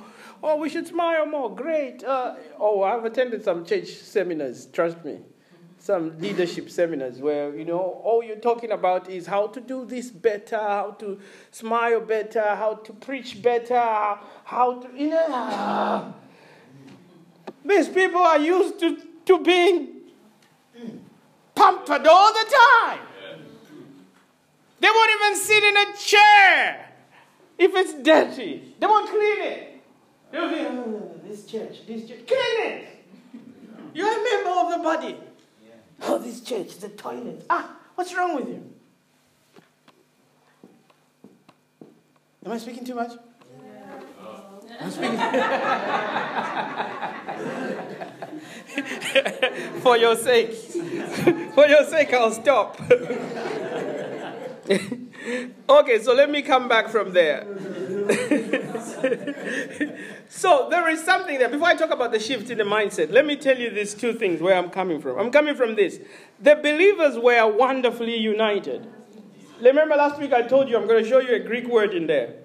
S1: Oh, we should smile more. Great. Uh, oh, I've attended some church seminars, trust me. Some leadership seminars where, you know, all you're talking about is how to do this better, how to smile better, how to preach better, how to, you know. These people are used to, to being pampered all the time. They won't even sit in a chair if it's dirty. They won't clean it. They'll be, oh, this church, this church, clean it. You're a member of the body. Oh, this church, the toilet. Ah, what's wrong with you? Am I speaking too much? For your sake. For your sake, I'll stop. okay, so let me come back from there. so there is something there. Before I talk about the shift in the mindset, let me tell you these two things where I'm coming from. I'm coming from this. The believers were wonderfully united. Remember last week I told you I'm going to show you a Greek word in there.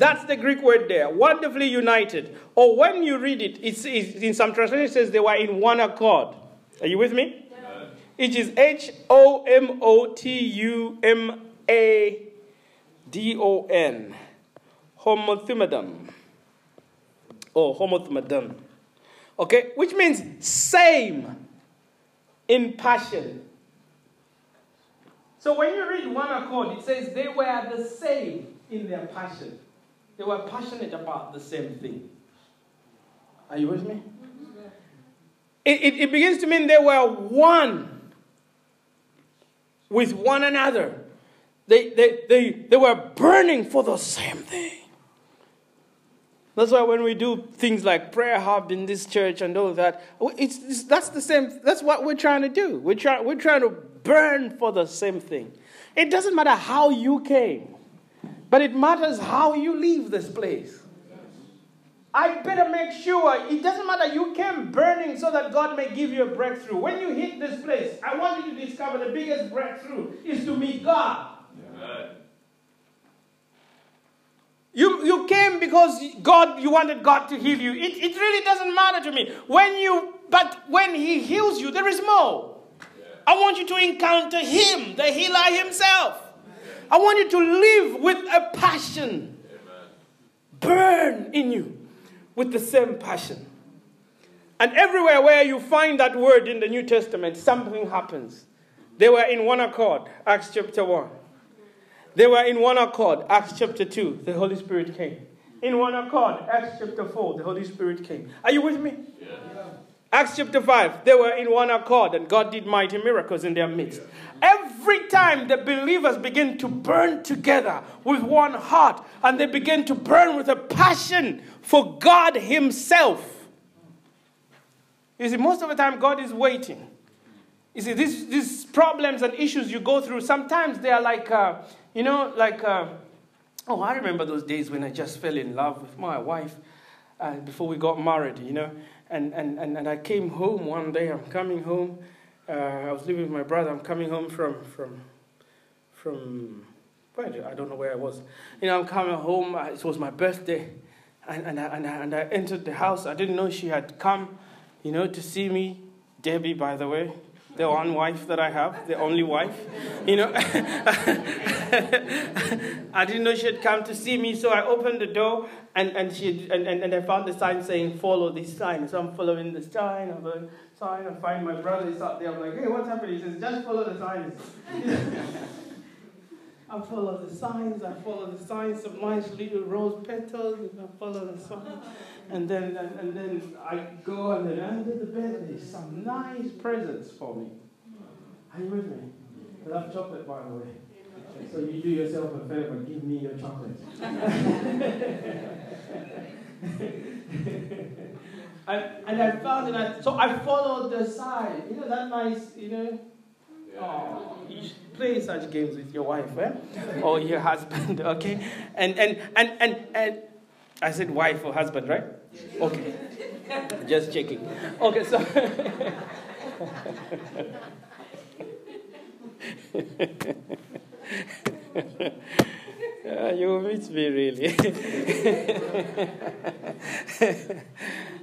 S1: That's the Greek word there. Wonderfully united. Or when you read it, it's, it's in some translations it says they were in one accord. Are you with me? Yeah. It is H O M O T U M A D O N. Homothymadon. Or oh, homothymadon. Okay? Which means same in passion. So when you read one accord, it says they were the same in their passion. They were passionate about the same thing. Are you with me? It, it, it begins to mean they were one with one another. They, they, they, they were burning for the same thing. That's why when we do things like prayer hub in this church and all that, it's, it's, that's the same. That's what we're trying to do. We're, try, we're trying to burn for the same thing. It doesn't matter how you came. But it matters how you leave this place. I better make sure it doesn't matter you came burning so that God may give you a breakthrough. When you hit this place, I want you to discover the biggest breakthrough is to meet God. You, you came because God, you wanted God to heal you. It, it really doesn't matter to me. When you, but when He heals you, there is more. Yeah. I want you to encounter Him, the healer Himself. I want you to live with a passion. Amen. Burn in you with the same passion. And everywhere where you find that word in the New Testament, something happens. They were in one accord. Acts chapter 1. They were in one accord. Acts chapter 2. The Holy Spirit came. In one accord. Acts chapter 4. The Holy Spirit came. Are you with me? Yeah. Acts chapter 5. They were in one accord and God did mighty miracles in their midst. Every time the believers begin to burn together with one heart and they begin to burn with a passion for God Himself. You see, most of the time, God is waiting. You see, these, these problems and issues you go through, sometimes they are like, uh, you know, like, uh, oh, I remember those days when I just fell in love with my wife uh, before we got married, you know. And, and, and, and I came home one day, I'm coming home. Uh, I was living with my brother, I'm coming home from, from, from, where, I don't know where I was. You know, I'm coming home, uh, it was my birthday. And, and, I, and, I, and I entered the house. I didn't know she had come, you know, to see me. Debbie, by the way, the one wife that I have, the only wife. You know, I didn't know she had come to see me, so I opened the door and, and, she, and, and, and I found the sign saying, Follow this sign. So I'm following the sign, I'm the sign, I find my brother is out there. I'm like, Hey, what's happening? He says, Just follow the signs. I follow the signs, I follow the signs, of nice little rose petals, I follow the signs. And then, and, and then I go and then under the bed there's some nice presents for me. Are you with me? I love chocolate, by the way. So you do yourself a favor, give me your chocolate. and, and I found it, I, so I followed the sign. You know, that nice, you know, Oh, you should play such games with your wife, eh? or your husband, okay? And, and, and, and, and I said wife or husband, right? Okay. Just checking. Okay, so. uh, you miss me, really.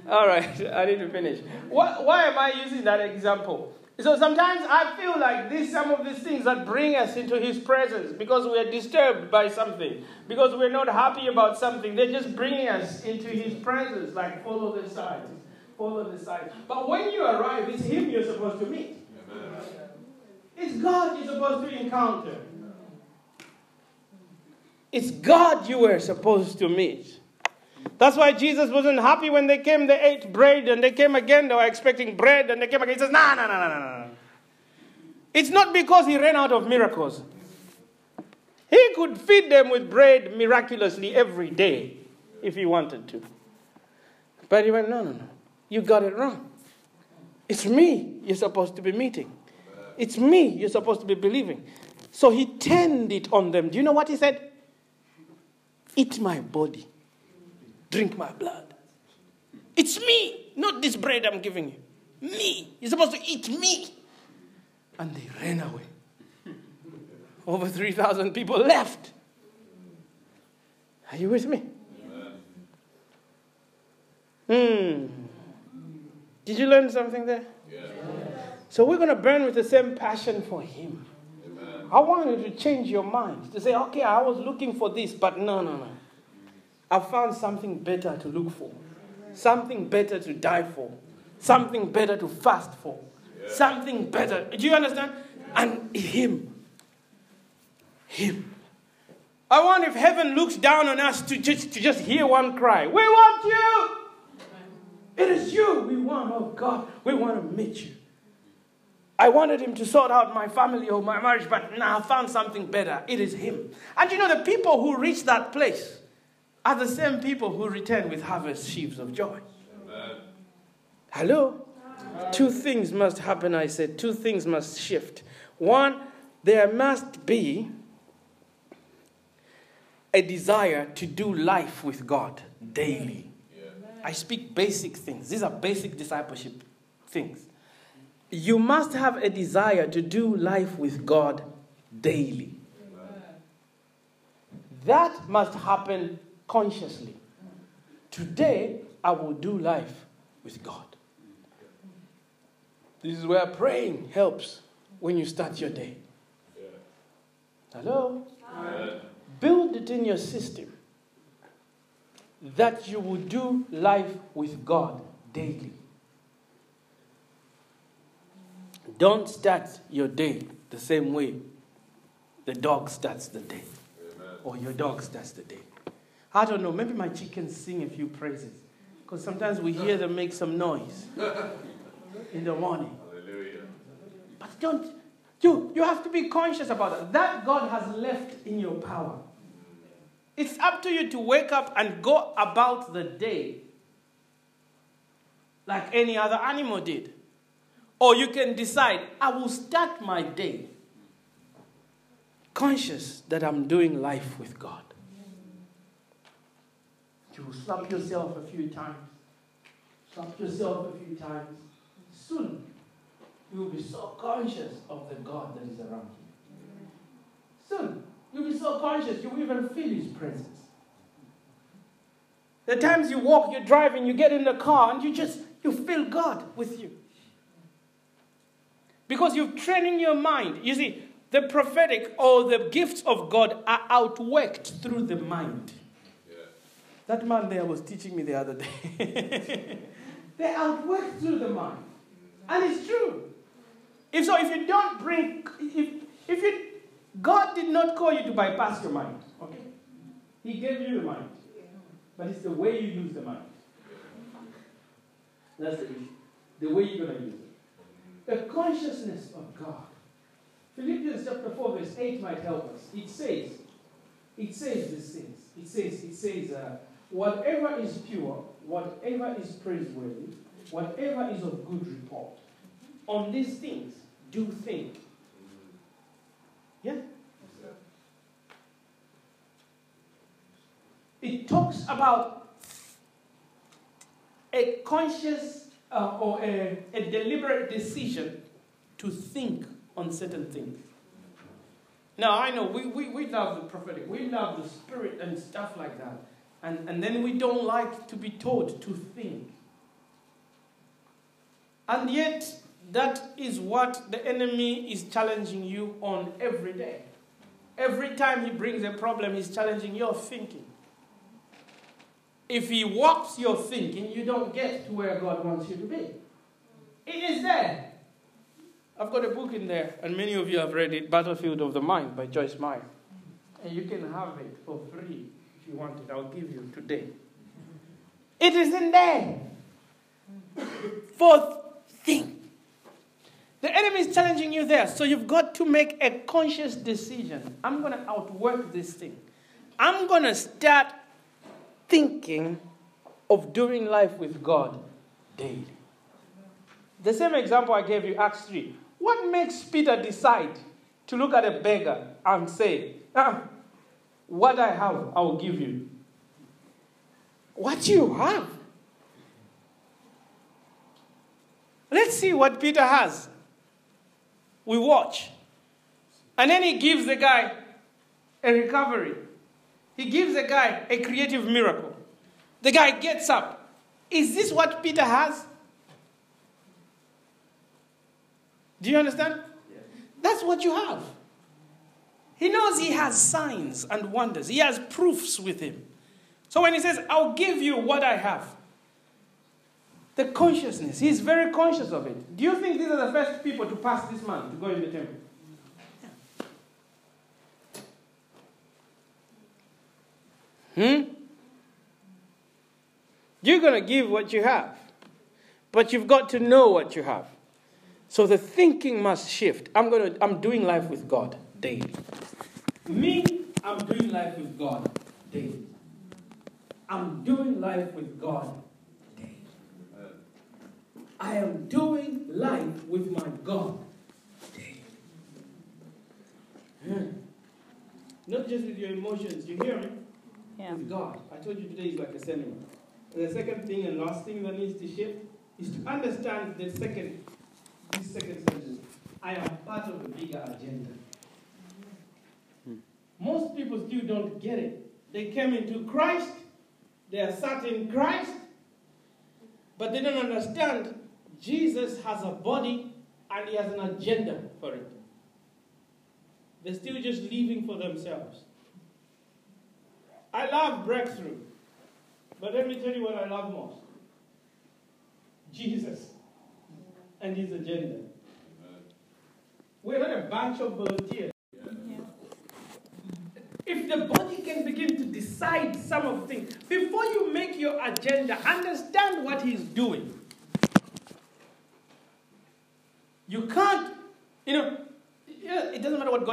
S1: All right, I need to finish. Why, why am I using that example? So sometimes I feel like these some of these things that bring us into His presence because we are disturbed by something, because we're not happy about something. They're just bringing us into His presence, like follow the signs, follow the signs. But when you arrive, it's Him you're supposed to meet. It's God you're supposed to encounter. It's God you were supposed to meet. That's why Jesus wasn't happy when they came, they ate bread, and they came again, they were expecting bread, and they came again. He says, No, no, no, no, no, no. It's not because he ran out of miracles. He could feed them with bread miraculously every day if he wanted to. But he went, No, no, no. You got it wrong. It's me you're supposed to be meeting. It's me you're supposed to be believing. So he turned it on them. Do you know what he said? Eat my body drink my blood. It's me, not this bread I'm giving you. Me. You're supposed to eat me. And they ran away. Over 3,000 people left. Are you with me? Hmm. Did you learn something there? Yeah. So we're going to burn with the same passion for Him. I want you to change your mind to say, okay, I was looking for this, but no, no, no. I found something better to look for, something better to die for, something better to fast for, something better. Do you understand? And Him. Him. I wonder if heaven looks down on us to just, to just hear one cry. We want you! It is you we want, oh God. We want to meet you. I wanted him to sort out my family or my marriage, but now I found something better. It is him. And you know, the people who reach that place, are the same people who return with harvest sheaves of joy. Amen. Hello? Amen. Two things must happen, I said. Two things must shift. One, there must be a desire to do life with God daily. Yeah. I speak basic things. These are basic discipleship things. You must have a desire to do life with God daily. Amen. That must happen consciously. Today, I will do life with God. This is where praying helps when you start your day. Hello? Build it in your system that you will do life with God daily. Don't start your day the same way the dog starts the day. Amen. Or your dog starts the day. I don't know, maybe my chickens sing a few praises. Because sometimes we hear them make some noise in the morning. Hallelujah. But don't, you, you have to be conscious about that. That God has left in your power. It's up to you to wake up and go about the day like any other animal did. Or you can decide, I will start my day conscious that I'm doing life with God. You will slap yourself a few times, slap yourself a few times. Soon, you will be so conscious of the God that is around you. Soon, you'll be so conscious, you will even feel His presence. The times you walk, you're driving, you get in the car, and you just you feel God with you. Because you're training your mind. You see, the prophetic or the gifts of God are outworked through the mind. Yeah. That man there was teaching me the other day. they outwork through the mind. And it's true. If so, if you don't bring, if, if you, God did not call you to bypass your mind, okay? He gave you the mind. But it's the way you use the mind. That's the issue. The way you're going to use it. The consciousness of God. Philippians chapter 4, verse 8 might help us. It says, it says these things. It says, it says, uh, whatever is pure, whatever is praiseworthy, whatever is of good report, on these things do think. Yeah? It talks about a conscious uh, or a, a deliberate decision to think on certain things. Now, I know we, we, we love the prophetic, we love the spirit and stuff like that. And, and then we don't like to be taught to think. And yet, that is what the enemy is challenging you on every day. Every time he brings a problem, he's challenging your thinking. If he warps your thinking, you don't get to where God wants you to be. It is there. I've got a book in there, and many of you have read it Battlefield of the Mind by Joyce Meyer. And you can have it for free if you want it. I'll give you today. It is in there. Fourth thing. The enemy is challenging you there. So you've got to make a conscious decision. I'm going to outwork this thing. I'm going to start thinking of doing life with God daily. The same example I gave you, Acts 3. What makes Peter decide to look at a beggar and say, ah, What I have, I will give you? What you have? Let's see what Peter has. We watch. And then he gives the guy a recovery. He gives the guy a creative miracle. The guy gets up. Is this what Peter has? Do you understand? That's what you have. He knows he has signs and wonders, he has proofs with him. So when he says, I'll give you what I have, the consciousness, he's very conscious of it. Do you think these are the first people to pass this man to go in the temple? Hmm? You're going to give what you have, but you've got to know what you have. So the thinking must shift. I'm going to I'm doing life with God daily. Me, I'm doing life with God daily. I'm doing life with God daily. I am doing life with my God daily. Hmm. Not just with your emotions, you hear me? Yeah. With God. I told you today is like a seminar. And the second thing and last thing that needs to shift is to understand the second this second sentence, I am part of a bigger agenda. Hmm. Most people still don't get it. They came into Christ, they are sat in Christ, but they don't understand Jesus has a body and he has an agenda for it. They're still just living for themselves. I love breakthrough, but let me tell you what I love most Jesus and his agenda. We're not a bunch of volunteers. If the body can begin to decide some of the things, before you make your agenda, understand what he's doing. You can't,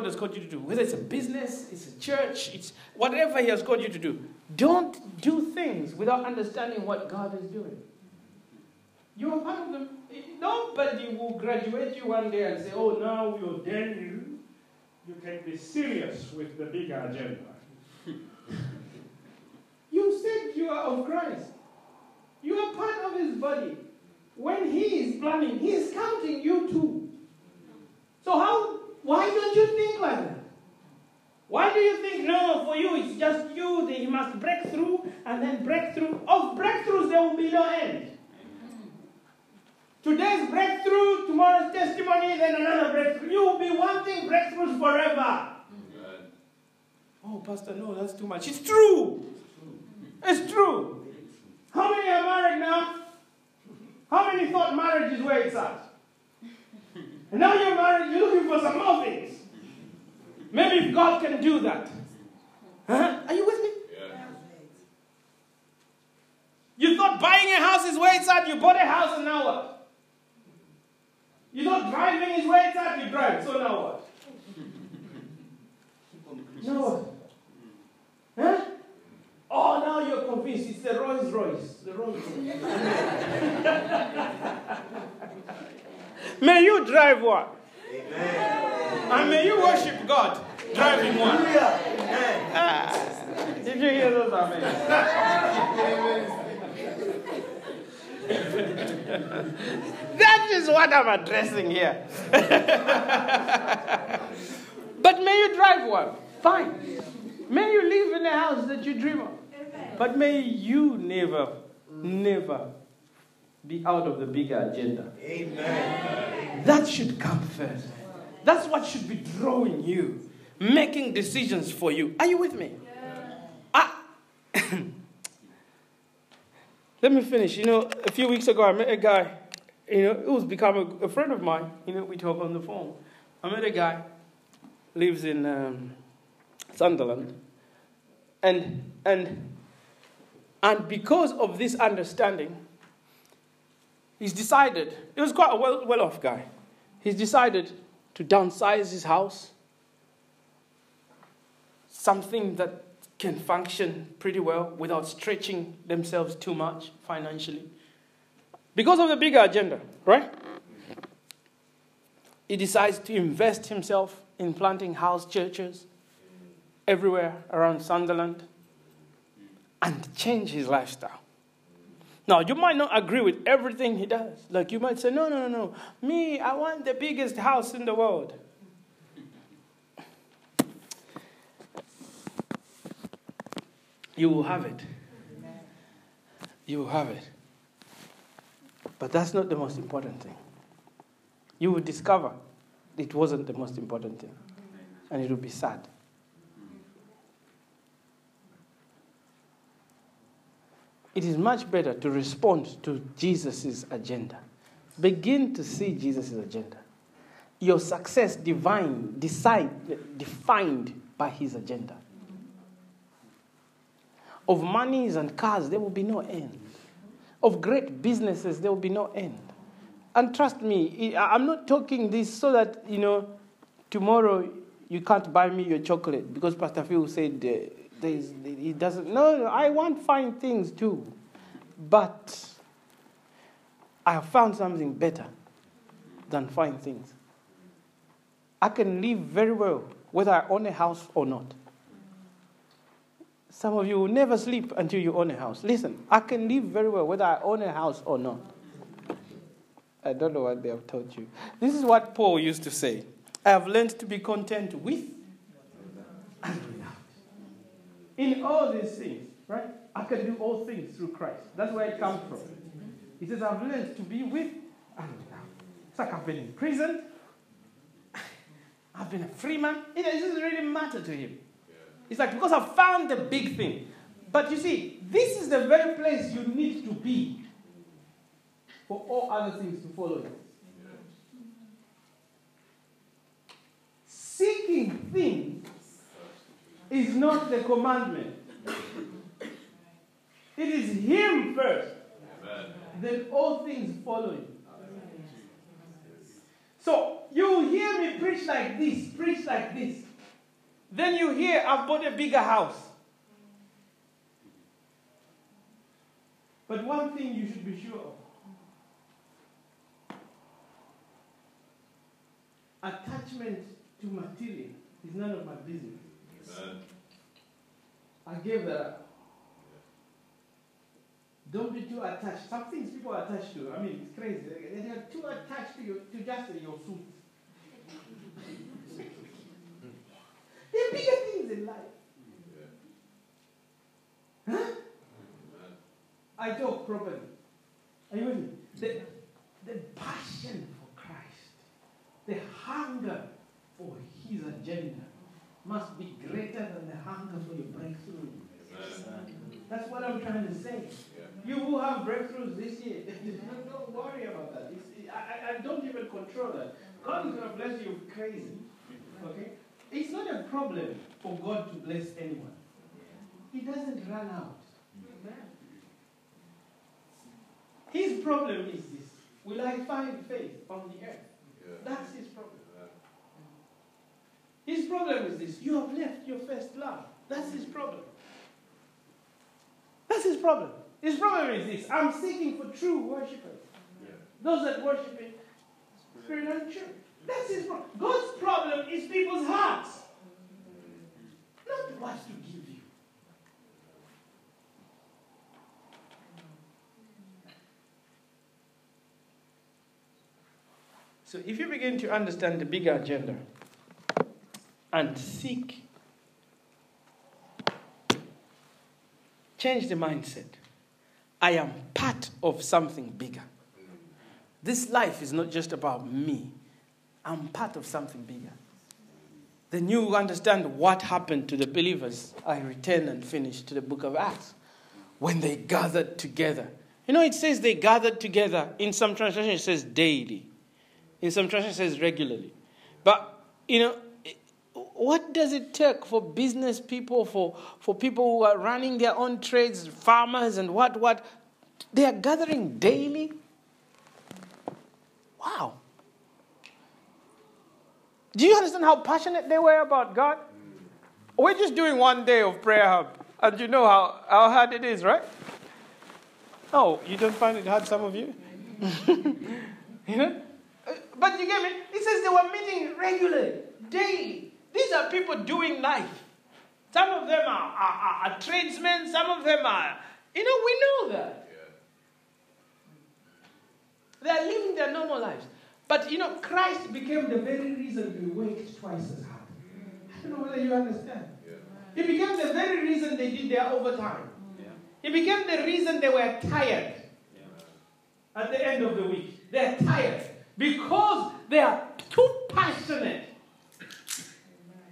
S1: God has called you to do, whether it's a business, it's a church, it's whatever He has called you to do. Don't do things without understanding what God is doing. You are part of the. Nobody will graduate you one day and say, oh, now we ordain you. You can be serious with the bigger agenda. you said you are of Christ. You are part of His body. When He is planning, He is counting you too. So, how, why don't you think like that? Why do you think, no, for you it's just you, that you must break through and then break through? Of breakthroughs, there will be no end. Today's breakthrough, tomorrow's testimony, then another breakthrough. You will be wanting breakthroughs forever. Oh, Pastor, no, that's too much. It's true. It's true. How many are married now? How many thought marriage is where it's at? And now you're married, you're looking for some more things. Maybe if God can do that. Huh? Are you with me? Yeah. You thought buying a house is where it's at, you bought a house and now what? You thought driving is where it's at, you drive, so now what? now what? Huh? Oh, now you're convinced it's the Rolls Royce. The Rolls Royce. may you drive one. Amen. And may you worship God driving one. Amen. Ah, did you hear those amen? that is what I'm addressing here. but may you drive one. Fine. May you live in a house that you dream of. But may you never, never be out of the bigger agenda. Amen. That should come first. That's what should be drawing you, making decisions for you. Are you with me? Yeah. I, Let me finish. You know, a few weeks ago, I met a guy, you know, who's become a, a friend of mine. You know, we talk on the phone. I met a guy, lives in um, Sunderland. And, and, and because of this understanding, he's decided, he was quite a well, well off guy. He's decided to downsize his house, something that can function pretty well without stretching themselves too much financially. Because of the bigger agenda, right? He decides to invest himself in planting house churches everywhere around Sunderland and change his lifestyle. Now, you might not agree with everything he does. Like, you might say, no, no, no, no. Me, I want the biggest house in the world. You will have it. You will have it. But that's not the most important thing. You will discover it wasn't the most important thing. And it will be sad. It is much better to respond to Jesus' agenda. Begin to see Jesus' agenda. Your success divine, decide, defined by his agenda of monies and cars, there will be no end. Of great businesses, there will be no end. And trust me, I'm not talking this so that, you know, tomorrow you can't buy me your chocolate because Pastor Phil said uh, he doesn't. No, I want fine things too. But I have found something better than fine things. I can live very well whether I own a house or not. Some of you will never sleep until you own a house. Listen, I can live very well whether I own a house or not. I don't know what they have taught you. This is what Paul used to say I have learned to be content with. In all these things, right? I can do all things through Christ. That's where it comes from. He says, I've learned to be with and without. It's like I've been in prison. I've been a free man. It doesn't really matter to him. It's like, because I found the big thing. But you see, this is the very place you need to be for all other things to follow you. Seeking thing is not the commandment. It is Him first. Amen. Then all things follow Him. So you hear me preach like this, preach like this. Then you hear I've bought a bigger house. But one thing you should be sure of attachment to material is none of my business. Amen. I gave that up. Don't be too attached. Some things people are attached to, I mean, it's crazy. They are too attached to, you, to just your suit. there are bigger things in life. Huh? I talk properly. Are you with me? The, the passion for Christ, the hunger for his agenda must be greater than the hunger for your breakthrough. That's what I'm trying to say. You will have breakthroughs this year. don't worry about that. I, I don't even control that. God is going to bless you crazy. Okay? It's not a problem for God to bless anyone. He doesn't run out. His problem is this. Will I find faith on the earth? That's his problem. His problem is this. You have left your first love. That's his problem. That's his problem. His problem is this I'm seeking for true worshippers. Yeah. Those that worship in spirit and truth. That's his problem. God's problem is people's hearts, not what to give you. So, if you begin to understand the bigger agenda and seek, change the mindset. I am part of something bigger. This life is not just about me, I'm part of something bigger. Then you understand what happened to the believers. I return and finish to the book of Acts when they gathered together. You know, it says they gathered together. In some translations, it says daily. In some translations, it says regularly. But, you know, what does it take for business people, for, for people who are running their own trades, farmers and what, what? They are gathering daily. Wow. Do you understand how passionate they were about God? We're just doing one day of prayer hub, and you know how, how hard it is, right? Oh, you don't find it hard, some of you? you know? Uh, but you get me? It says they were meeting regularly, daily. These are people doing life. Some of them are, are, are, are tradesmen, some of them are, you know, we know that. They are living their normal lives. But you know, Christ became the very reason we worked twice as hard. Mm. I don't know whether you understand. He became the very reason they did their overtime. He became the reason they were tired at the end of the week. They're tired because they are too passionate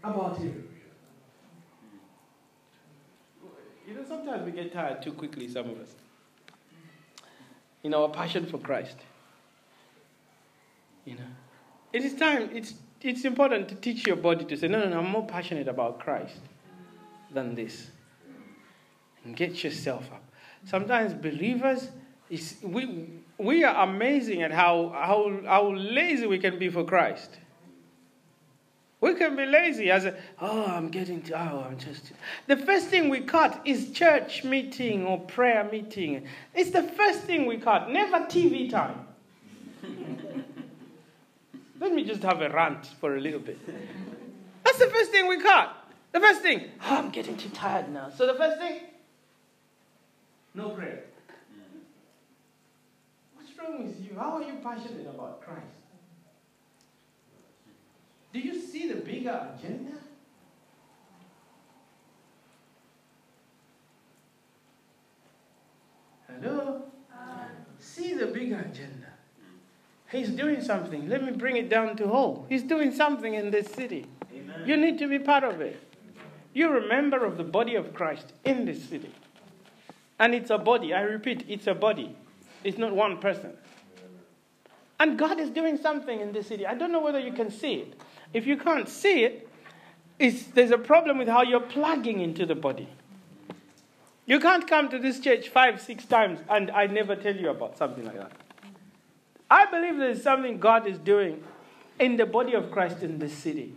S1: about Him. You know, sometimes we get tired too quickly, some of us, in our passion for Christ. You know, it is time, it's, it's important to teach your body to say, no, no, no, I'm more passionate about Christ than this. And get yourself up. Sometimes believers, we, we are amazing at how, how, how lazy we can be for Christ. We can be lazy as a, oh, I'm getting to, oh, I'm just. The first thing we cut is church meeting or prayer meeting. It's the first thing we cut, never TV time. Let me just have a rant for a little bit. That's the first thing we cut. The first thing, oh, I'm getting too tired now. So the first thing, no prayer. What's wrong with you? How are you passionate about Christ? Do you see the bigger agenda? Hello? Uh. see the bigger agenda. He's doing something. Let me bring it down to home. He's doing something in this city. Amen. You need to be part of it. You're a member of the body of Christ in this city. And it's a body. I repeat, it's a body. It's not one person. And God is doing something in this city. I don't know whether you can see it. If you can't see it, there's a problem with how you're plugging into the body. You can't come to this church five, six times and I never tell you about something like that. I believe there's something God is doing in the body of Christ in this city.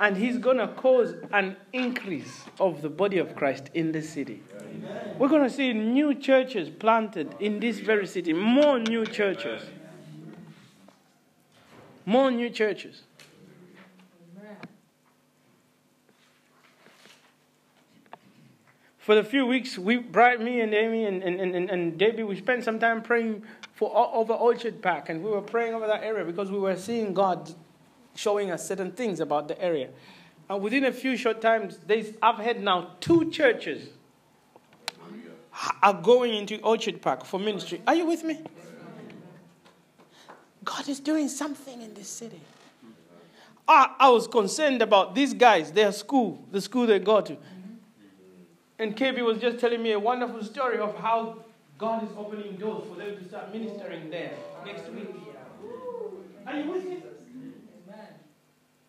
S1: And He's going to cause an increase of the body of Christ in this city. Amen. We're going to see new churches planted in this very city, more new churches. More new churches. For the few weeks, we, Brian, me and Amy and, and, and, and Debbie, we spent some time praying for over Orchard Park, and we were praying over that area because we were seeing God showing us certain things about the area. And within a few short times, I've had now two churches are going into Orchard Park for ministry. Are you with me? God is doing something in this city. I, I was concerned about these guys, their school, the school they go to. And KB was just telling me a wonderful story of how God is opening doors for them to start ministering there next week. Are you with me?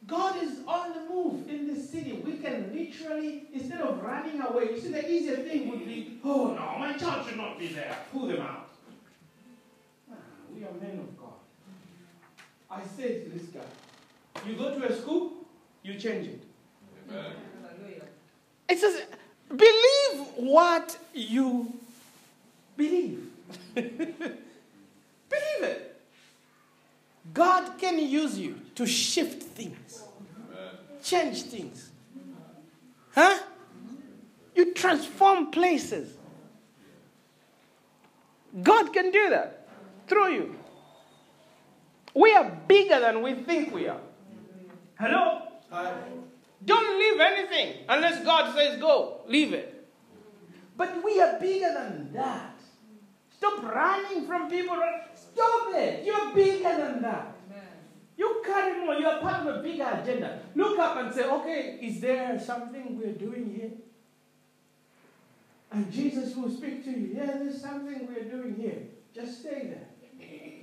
S1: God is on the move in this city. We can literally, instead of running away, you see, the easier thing would be, oh no, my child should not be there. Pull them out. Ah, we are men of God. I said to this guy, you go to a school, you change it. Amen. It says, believe what you believe. believe it. God can use you to shift things, change things. Huh? You transform places. God can do that through you. We are bigger than we think we are. Hello? Hi. Don't leave anything unless God says go. Leave it. But we are bigger than that. Stop running from people. Stop it. You're bigger than that. You carry more. You are part of a bigger agenda. Look up and say, okay, is there something we're doing here? And Jesus will speak to you. Yeah, there's something we're doing here. Just stay there.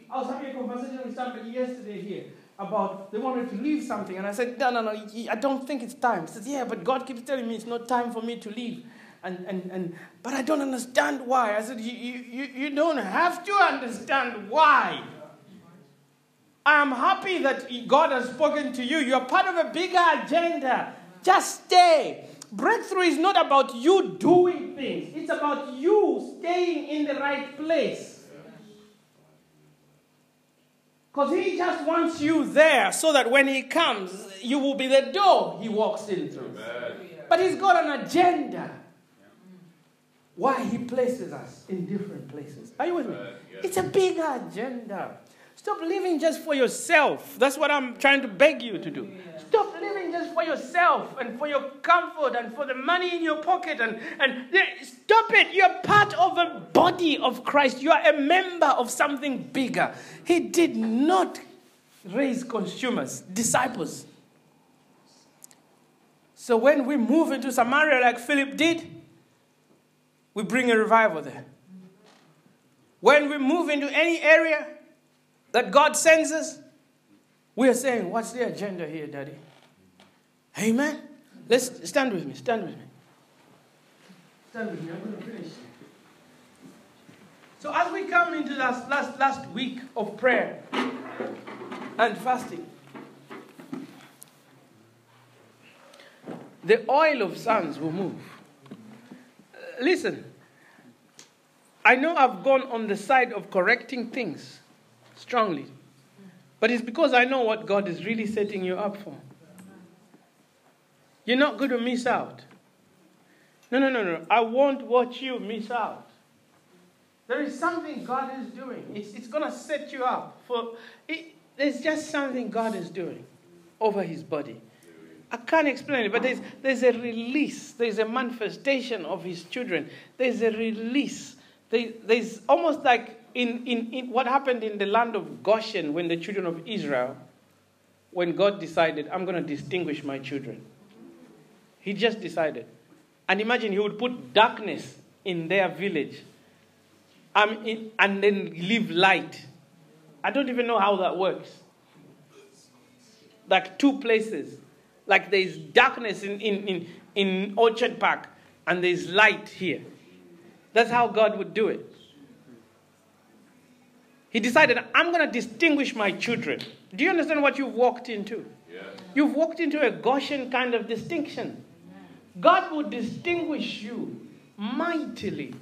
S1: I was having a conversation with somebody yesterday here about they wanted to leave something, and I said, No, no, no, I don't think it's time. He says, Yeah, but God keeps telling me it's not time for me to leave. And, and, and, but I don't understand why. I said, you, you, you don't have to understand why. I am happy that God has spoken to you. You're part of a bigger agenda. Just stay. Breakthrough is not about you doing things, it's about you staying in the right place. Because he just wants you there so that when he comes, you will be the door he walks in through. Amen. But he's got an agenda why he places us in different places. Are you with me? It's a big agenda. Stop living just for yourself. That's what I'm trying to beg you to do. Stop living just for yourself and for your comfort and for the money in your pocket and, and stop it. You're part of a body of Christ. You are a member of something bigger. He did not raise consumers, disciples. So when we move into Samaria like Philip did, we bring a revival there. When we move into any area, that God sends us, we are saying, What's the agenda here, Daddy? Amen. Let's stand with me. Stand with me. Stand with me. I'm going to finish. So, as we come into last, last, last week of prayer and fasting, the oil of sons will move. listen, I know I've gone on the side of correcting things strongly. But it's because I know what God is really setting you up for. You're not going to miss out. No, no, no, no. I won't watch you miss out. There is something God is doing. It's, it's going to set you up for. It, there's just something God is doing over His body. I can't explain it, but there's, there's a release. There's a manifestation of His children. There's a release. There, there's almost like in, in, in what happened in the land of Goshen when the children of Israel, when God decided, I'm going to distinguish my children. He just decided. And imagine he would put darkness in their village um, in, and then leave light. I don't even know how that works. Like two places. Like there's darkness in, in, in, in Orchard Park and there's light here. That's how God would do it. He decided, I'm going to distinguish my children. Do you understand what you've walked into? Yeah. You've walked into a Goshen kind of distinction. God will distinguish you mightily.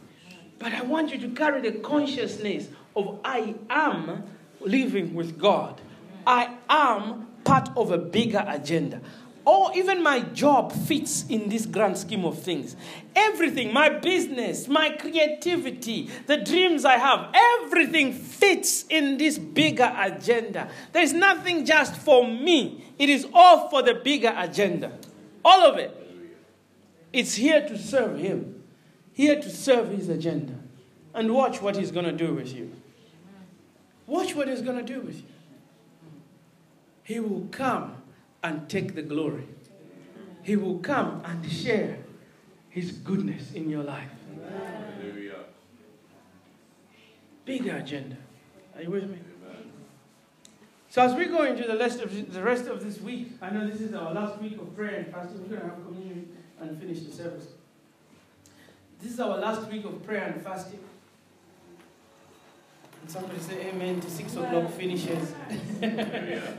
S1: But I want you to carry the consciousness of I am living with God. I am part of a bigger agenda or even my job fits in this grand scheme of things. Everything, my business, my creativity, the dreams I have, everything fits in this bigger agenda. There's nothing just for me, it is all for the bigger agenda. All of it. It's here to serve Him, here to serve His agenda. And watch what He's going to do with you. Watch what He's going to do with you. He will come and take the glory. He will come and share His goodness in your life. Hallelujah. Bigger agenda. Are you with me? So as we go into the rest of the rest of this week, I know this is our last week of prayer and fasting. We're going to have communion and finish the service. This is our last week of prayer and fasting. And somebody say amen to six o'clock finishes.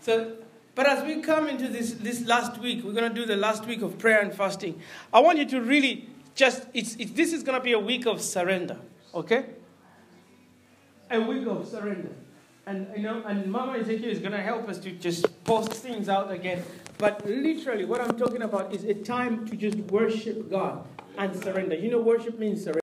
S1: so but as we come into this, this last week, we're going to do the last week of prayer and fasting. I want you to really just, it's, this is going to be a week of surrender, okay? A week of surrender. And, you know, and Mama Ezekiel is going to help us to just post things out again. But literally, what I'm talking about is a time to just worship God and surrender. You know, worship means surrender.